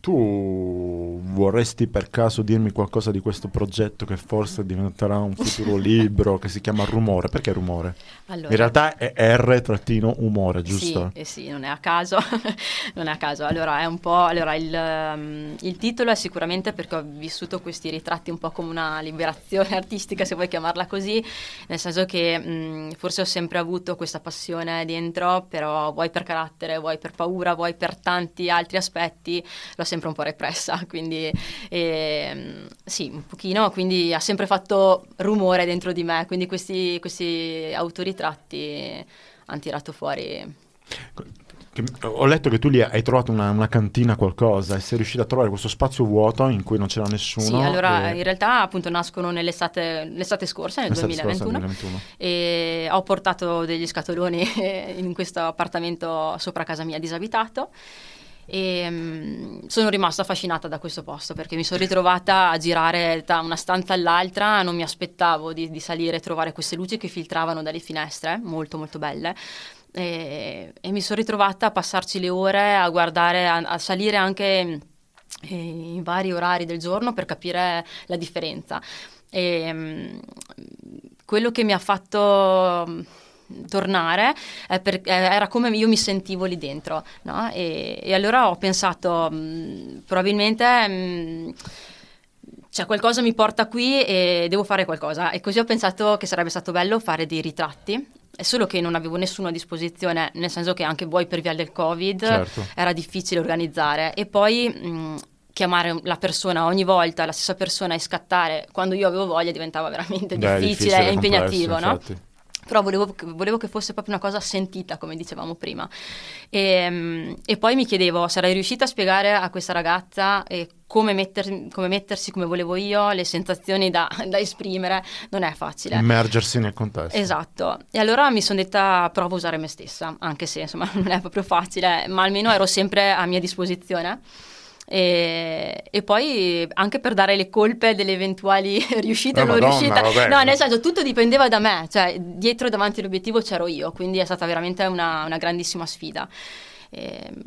Speaker 2: tu vorresti per caso dirmi qualcosa di questo progetto che forse diventerà un futuro libro che si chiama Rumore? Perché Rumore? Allora, In realtà è R-umore, giusto?
Speaker 3: Sì, eh sì, non è a caso. non è a caso. Allora, è un po'. Allora, il, um, il, titolo è sicuramente perché ho vissuto questi ritratti un po' come una liberazione artistica, se vuoi chiamarla così, nel senso che mh, forse ho sempre avuto questa passione dentro, però vuoi per carattere, vuoi per paura, vuoi per tanti altri aspetti, l'ho sempre un po' repressa, quindi eh, sì, un pochino, quindi ha sempre fatto rumore dentro di me, quindi questi, questi autoritratti hanno tirato fuori...
Speaker 2: Ho letto che tu lì hai trovato una, una, cantina, qualcosa, e sei riuscito a trovare questo spazio vuoto in cui non c'era nessuno. Sì,
Speaker 3: allora
Speaker 2: e...
Speaker 3: in realtà appunto nascono nell'estate l'estate scorsa, nel l'estate 2021, scorsa, 2021, e ho portato degli scatoloni in questo appartamento sopra casa mia disabitato e um, sono rimasta affascinata da questo posto perché mi sono ritrovata a girare da una stanza all'altra, non mi aspettavo di, di salire e trovare queste luci che filtravano dalle finestre, molto molto belle. E, e mi sono ritrovata a passarci le ore a guardare, a, a salire anche eh, in vari orari del giorno per capire la differenza. E, um, quello che mi ha fatto tornare eh, per, eh, era come io mi sentivo lì dentro no? e, e, allora ho pensato mh, mm, probabilmente mh, mm, cioè qualcosa mi porta qui e devo fare qualcosa e così ho pensato che sarebbe stato bello fare dei ritratti è solo che non avevo nessuno a disposizione, nel senso che anche voi per via del Covid certo. era difficile organizzare e poi mh, mm, chiamare la persona ogni volta, la stessa persona e scattare quando io avevo voglia diventava veramente Beh, difficile, e impegnativo, no? Infatti però volevo, volevo, che fosse proprio una cosa sentita, come dicevamo prima. E, ehm, e, poi mi chiedevo, sarei riuscita a spiegare a questa ragazza eh, come, metter, come, mettersi come volevo io, le sensazioni da, da, esprimere, non è facile.
Speaker 2: Immergersi nel contesto.
Speaker 3: Esatto. E allora mi sono detta, provo a usare me stessa, anche se insomma non è proprio facile, ma almeno ero sempre a mia disposizione. E, e poi anche per dare le colpe delle eventuali riuscite
Speaker 2: Eh,
Speaker 3: o non
Speaker 2: Madonna,
Speaker 3: riuscite.
Speaker 2: vabbè.
Speaker 3: No, nel senso tutto dipendeva da me, cioè dietro e davanti all'obiettivo c'ero io, quindi è stata veramente una, una grandissima sfida. Ehm,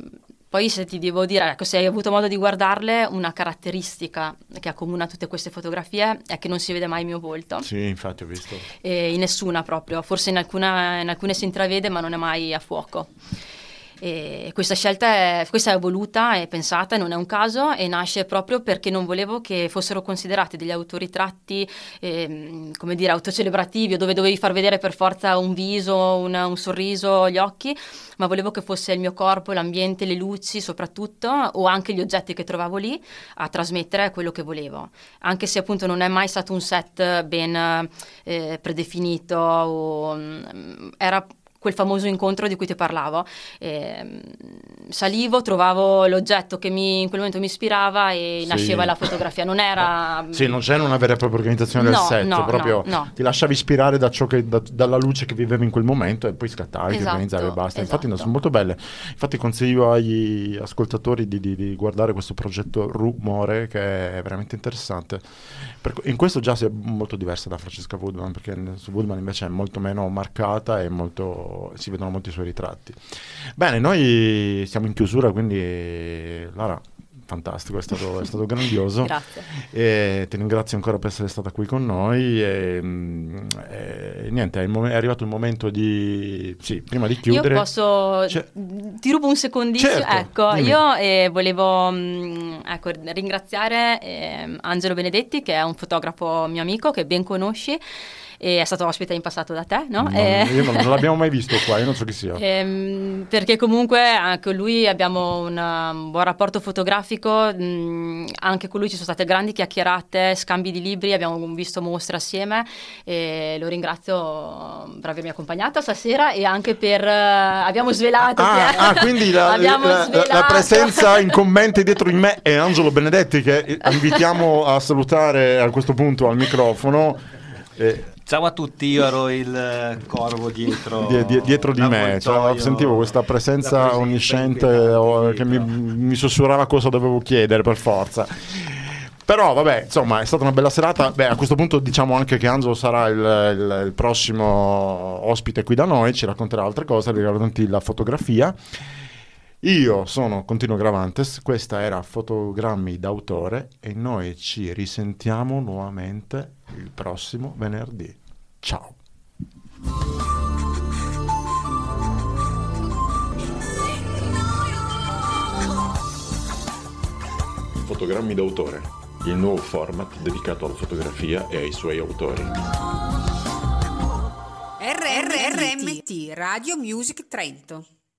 Speaker 3: poi se ti devo dire, ecco, se hai avuto modo di guardarle, una caratteristica che accomuna tutte queste fotografie è che non si vede mai il mio volto.
Speaker 2: Sì, infatti ho visto.
Speaker 3: E in nessuna proprio, forse in, alcuna- in alcune si intravede ma non è mai a fuoco. E questa scelta è, questa è voluta e pensata, non è un caso e nasce proprio perché non volevo che fossero considerati degli autoritratti, ehm, come dire, autocelebrativi o dove dovevi far vedere per forza un viso, un, un sorriso, gli occhi, ma volevo che fosse il mio corpo, l'ambiente, le luci soprattutto o anche gli oggetti che trovavo lì a trasmettere quello che volevo. Anche se appunto non è mai stato un set ben eh, predefinito o mm, era quel famoso incontro di cui ti parlavo. Ehm, salivo, trovavo l'oggetto che mi- in quel momento mi ispirava e
Speaker 2: Sì.
Speaker 3: nasceva la fotografia. Non era...
Speaker 2: Sì, non c'era una vera e propria organizzazione del
Speaker 3: No,
Speaker 2: set,
Speaker 3: no,
Speaker 2: proprio
Speaker 3: no,
Speaker 2: ti lasciavi ispirare da ciò che, da- dalla luce che vivevi in quel momento e poi scattavi,
Speaker 3: Esatto,
Speaker 2: organizzavi e basta. Infatti no,
Speaker 3: esatto.
Speaker 2: sono molto belle. Infatti consiglio agli ascoltatori di, di- di guardare questo progetto Rumore che è veramente interessante. Per- in questo già si è molto diversa da Francesca Woodman perché su Woodman invece è molto meno marcata e molto- si vedono molti suoi ritratti. Bene, noi siamo in chiusura, quindi Lara, fantastico, è stato, è stato grandioso.
Speaker 3: Grazie.
Speaker 2: E ti ringrazio ancora per essere stata qui con noi. E, mm, e niente, è, mom- è arrivato il momento di. Sì, prima di chiudere.
Speaker 3: Io posso...
Speaker 2: Cioè-
Speaker 3: Ti rubo un secondissimo.
Speaker 2: Certo,
Speaker 3: ecco,
Speaker 2: dimmi.
Speaker 3: io eh, volevo mm, ecco, ringraziare ehm, Angelo Benedetti, che è un fotografo mio amico che ben conosci. E è stato ospite in passato da te, no?
Speaker 2: Non-
Speaker 3: Eh,
Speaker 2: io non, non l'abbiamo mai visto qua, io non so chi sia.
Speaker 3: Ehm, perché comunque anche con lui abbiamo un, um, buon rapporto fotografico, mh, anche con lui ci sono state grandi chiacchierate, scambi di libri, abbiamo visto mostre assieme e lo ringrazio per avermi accompagnata stasera e anche per... eh, abbiamo svelato...
Speaker 2: Ah,
Speaker 3: che-
Speaker 2: ah, quindi la, la- la- presenza incombente dietro di me è Angelo Benedetti che invitiamo a salutare a questo punto al microfono. Eh,
Speaker 4: Ciao a tutti, io ero il eh, corvo dietro,
Speaker 2: die- die- dietro di me, cioè, sentivo questa presenza
Speaker 4: presenza
Speaker 2: onnisciente
Speaker 4: di-
Speaker 2: che mi, mi sussurrava cosa dovevo chiedere per forza. Però vabbè, insomma, è stata una bella serata. Beh, a questo punto diciamo anche che Angelo sarà il, il- il prossimo ospite qui da noi, ci racconterà altre cose riguardanti la fotografia. Io sono Continuo Gravantes, questa era Fotogrammi d'autore e noi ci risentiamo nuovamente il prossimo venerdì. Ciao!
Speaker 1: Fotogrammi d'autore, il nuovo format dedicato alla fotografia e ai suoi autori.
Speaker 5: RRRMT Radio Music Trento.